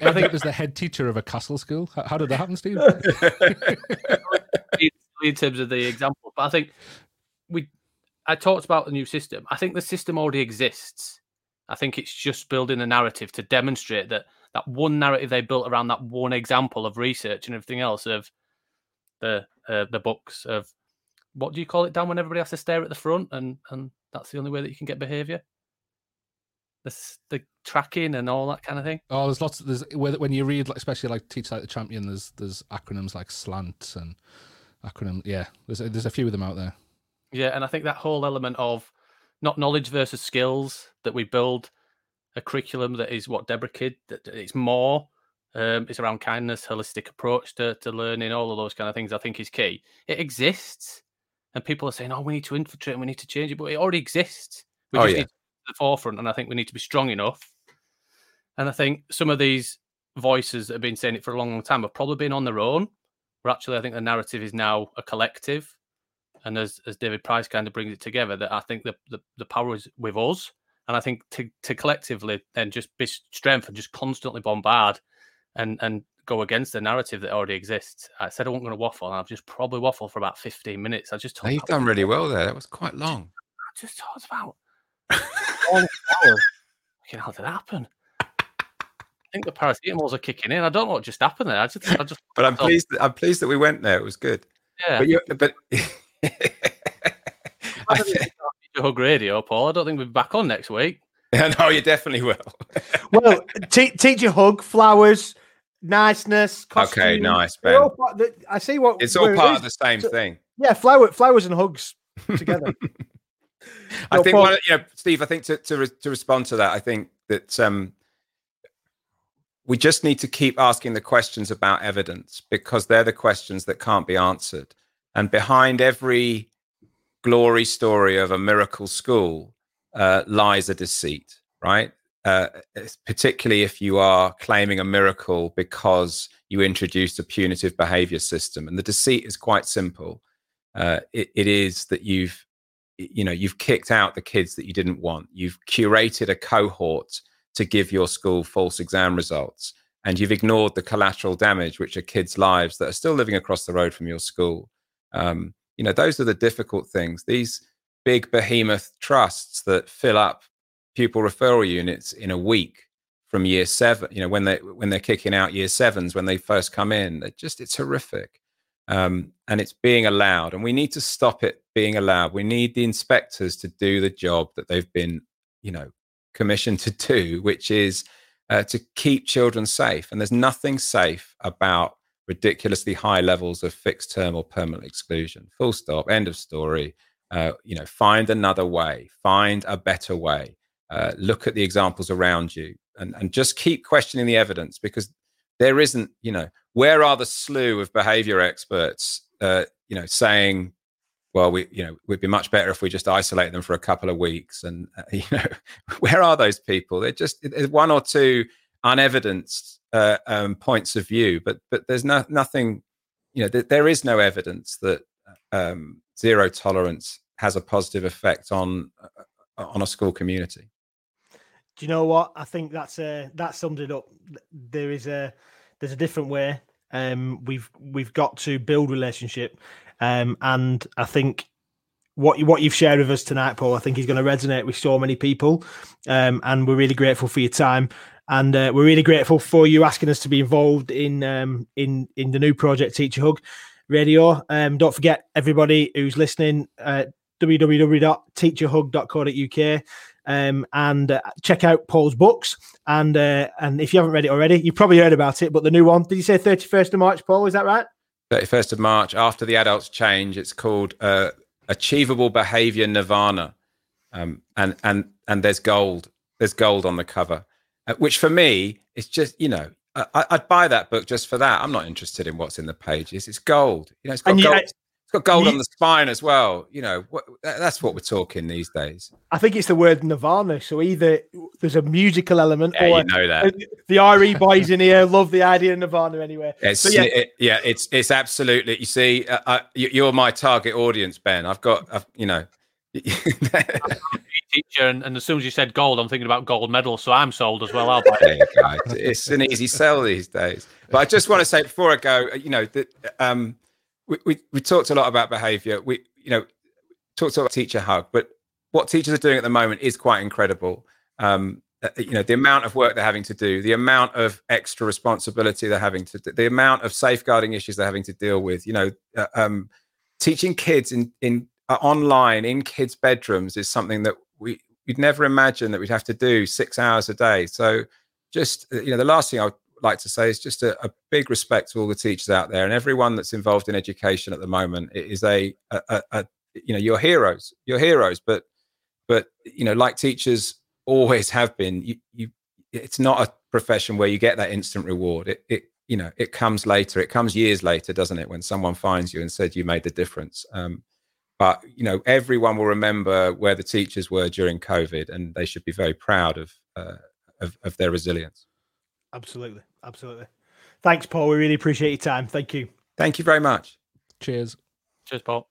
I think it was the head teacher of a castle school. How, how did that happen, Steve? *laughs* in terms of the example, but I think we I talked about the new system. I think the system already exists. I think it's just building a narrative to demonstrate that that one narrative they built around that one example of research and everything else of the uh, the books of what do you call it Dan when everybody has to stare at the front and and that's the only way that you can get behavior. The the tracking and all that kind of thing. Oh, there's lots. Of, there's when you read, especially like Teach Like the Champion. There's there's acronyms like SLANT and acronym. Yeah, there's there's a few of them out there. Yeah, and I think that whole element of not knowledge versus skills that we build a curriculum that is what Debra Kidd that it's more um, it's around kindness, holistic approach to, to learning, all of those kind of things. I think is key. It exists, and people are saying, "Oh, we need to infiltrate, and we need to change it," but it already exists. We oh, just yeah. need to the forefront, and I think we need to be strong enough. And I think some of these voices that have been saying it for a long, long time have probably been on their own. Where actually, I think the narrative is now a collective and as as David Price kind of brings it together, that I think the the, the power is with us, and I think to to collectively then just be strength and just constantly bombard and and go against the narrative that already exists. I said I wasn't going to waffle, and I've just probably waffled for about fifteen minutes. I just talked. you've done really well there. That was quite long. I just talked about *laughs* all hours. How did that happen? I think the paracetamols are kicking in. I don't know what just happened there. I just, I just. but I'm pleased. That, I'm pleased that we went there. It was good. Yeah. But you, but *laughs* *laughs* Hug Radio, Paul. I don't think we'll be back on next week. *laughs* no, you definitely will. *laughs* well, te- teach you hug, flowers, niceness. Costume. Okay, nice, Ben. The, I see what it's all part of the same so, thing. Yeah, flower, flowers and hugs together. I think, one, you know, Steve. I think to to, re- to respond to that, I think that um, we just need to keep asking the questions about evidence because they're the questions that can't be answered. And behind every glory story of a miracle school uh, lies a deceit, right? Uh, particularly if you are claiming a miracle because you introduced a punitive behavior system. And the deceit is quite simple. Uh, it, it is that you've, you know, you've kicked out the kids that you didn't want. You've curated a cohort to give your school false exam results, and you've ignored the collateral damage, which are kids' lives that are still living across the road from your school. Um, you know, those are the difficult things. These big behemoth trusts that fill up pupil referral units in a week from year seven, you know, when they when they're kicking out year sevens when they first come in, they just it's horrific. Um, and it's being allowed, and we need to stop it being allowed. We need the inspectors to do the job that they've been, you know, commissioned to do, which is uh, to keep children safe. And there's nothing safe about ridiculously high levels of fixed term or permanent exclusion. Full stop. End of story. Uh, you know, find another way. Find a better way. uh, look at the examples around you, and and just keep questioning the evidence because there isn't, you know, where are the slew of behavior experts, uh, you know, saying well, we, you know, we'd be much better if we just isolate them for a couple of weeks. And uh, *laughs* you know, where are those people? They're just one or two unevidenced uh, um, points of view, but but there's no nothing. You know, th- there is no evidence that um, zero tolerance has a positive effect on uh, on a school community. Do you know what? I think that's a that sums it up. There is a there's a different way. Um, we've we've got to build relationship um, and I think what you, what you've shared with us tonight, Paul, I think is going to resonate with so many people. Um, and we're really grateful for your time. And uh, we're really grateful for you asking us to be involved in um, in in the new project Teacher Hug Radio. Um, don't forget, everybody who's listening, uh, www.teacherhug.co.uk. Um, and uh, check out Paul's books. And uh, and if you haven't read it already, you've probably heard about it. But the new one, did you say 31st of March, Paul? Is that right? 31st of March, after the adults change, it's called uh, Achievable Behavior Nirvana. Um, and and and there's gold. There's gold on the cover, uh, which for me is just you know I, would buy that book just for that. I'm not interested in what's in the pages. It's gold. You know, it's got gold. It's got gold you, on the spine as well. You know, what, that's what we're talking these days. I think it's the word Nirvana. So either there's a musical element, yeah, or you know that the RE boys in here love the idea of Nirvana anyway. It's, yeah. It, yeah, it's it's absolutely. You see, uh, uh, you're my target audience, Ben. I've got, I've, you know. Teacher, and, and, as soon as you said gold, I'm thinking about gold medals, so I'm sold as well. I'll buy it. It's an easy sell these days. But I just want to say before I go, you know, that um, we, we, we talked a lot about behavior. We, you know, talked about teacher hug, but what teachers are doing at the moment is quite incredible. Um, uh, you know, the amount of work they're having to do, the amount of extra responsibility they're having to, do, the amount of safeguarding issues they're having to deal with. You know, uh, um, teaching kids in in uh, online in kids' bedrooms is something that we we'd never imagine that we'd have to do six hours a day. So, just uh, you know, the last thing I would like to say is just a, a, big respect to all the teachers out there and everyone that's involved in education at the moment. It is a, a, a you know, you're heroes, you're heroes, but but you know, like teachers always have been, you, you it's not a profession where you get that instant reward. It, it you know, it comes later. It comes years later, doesn't it? When someone finds you and said you made the difference. Um, but you know, everyone will remember where the teachers were during COVID, and they should be very proud of uh, of, of their resilience. Absolutely. Absolutely. Thanks, Paul. We really appreciate your time. Thank you. Thank you very much. Cheers. Cheers, Paul.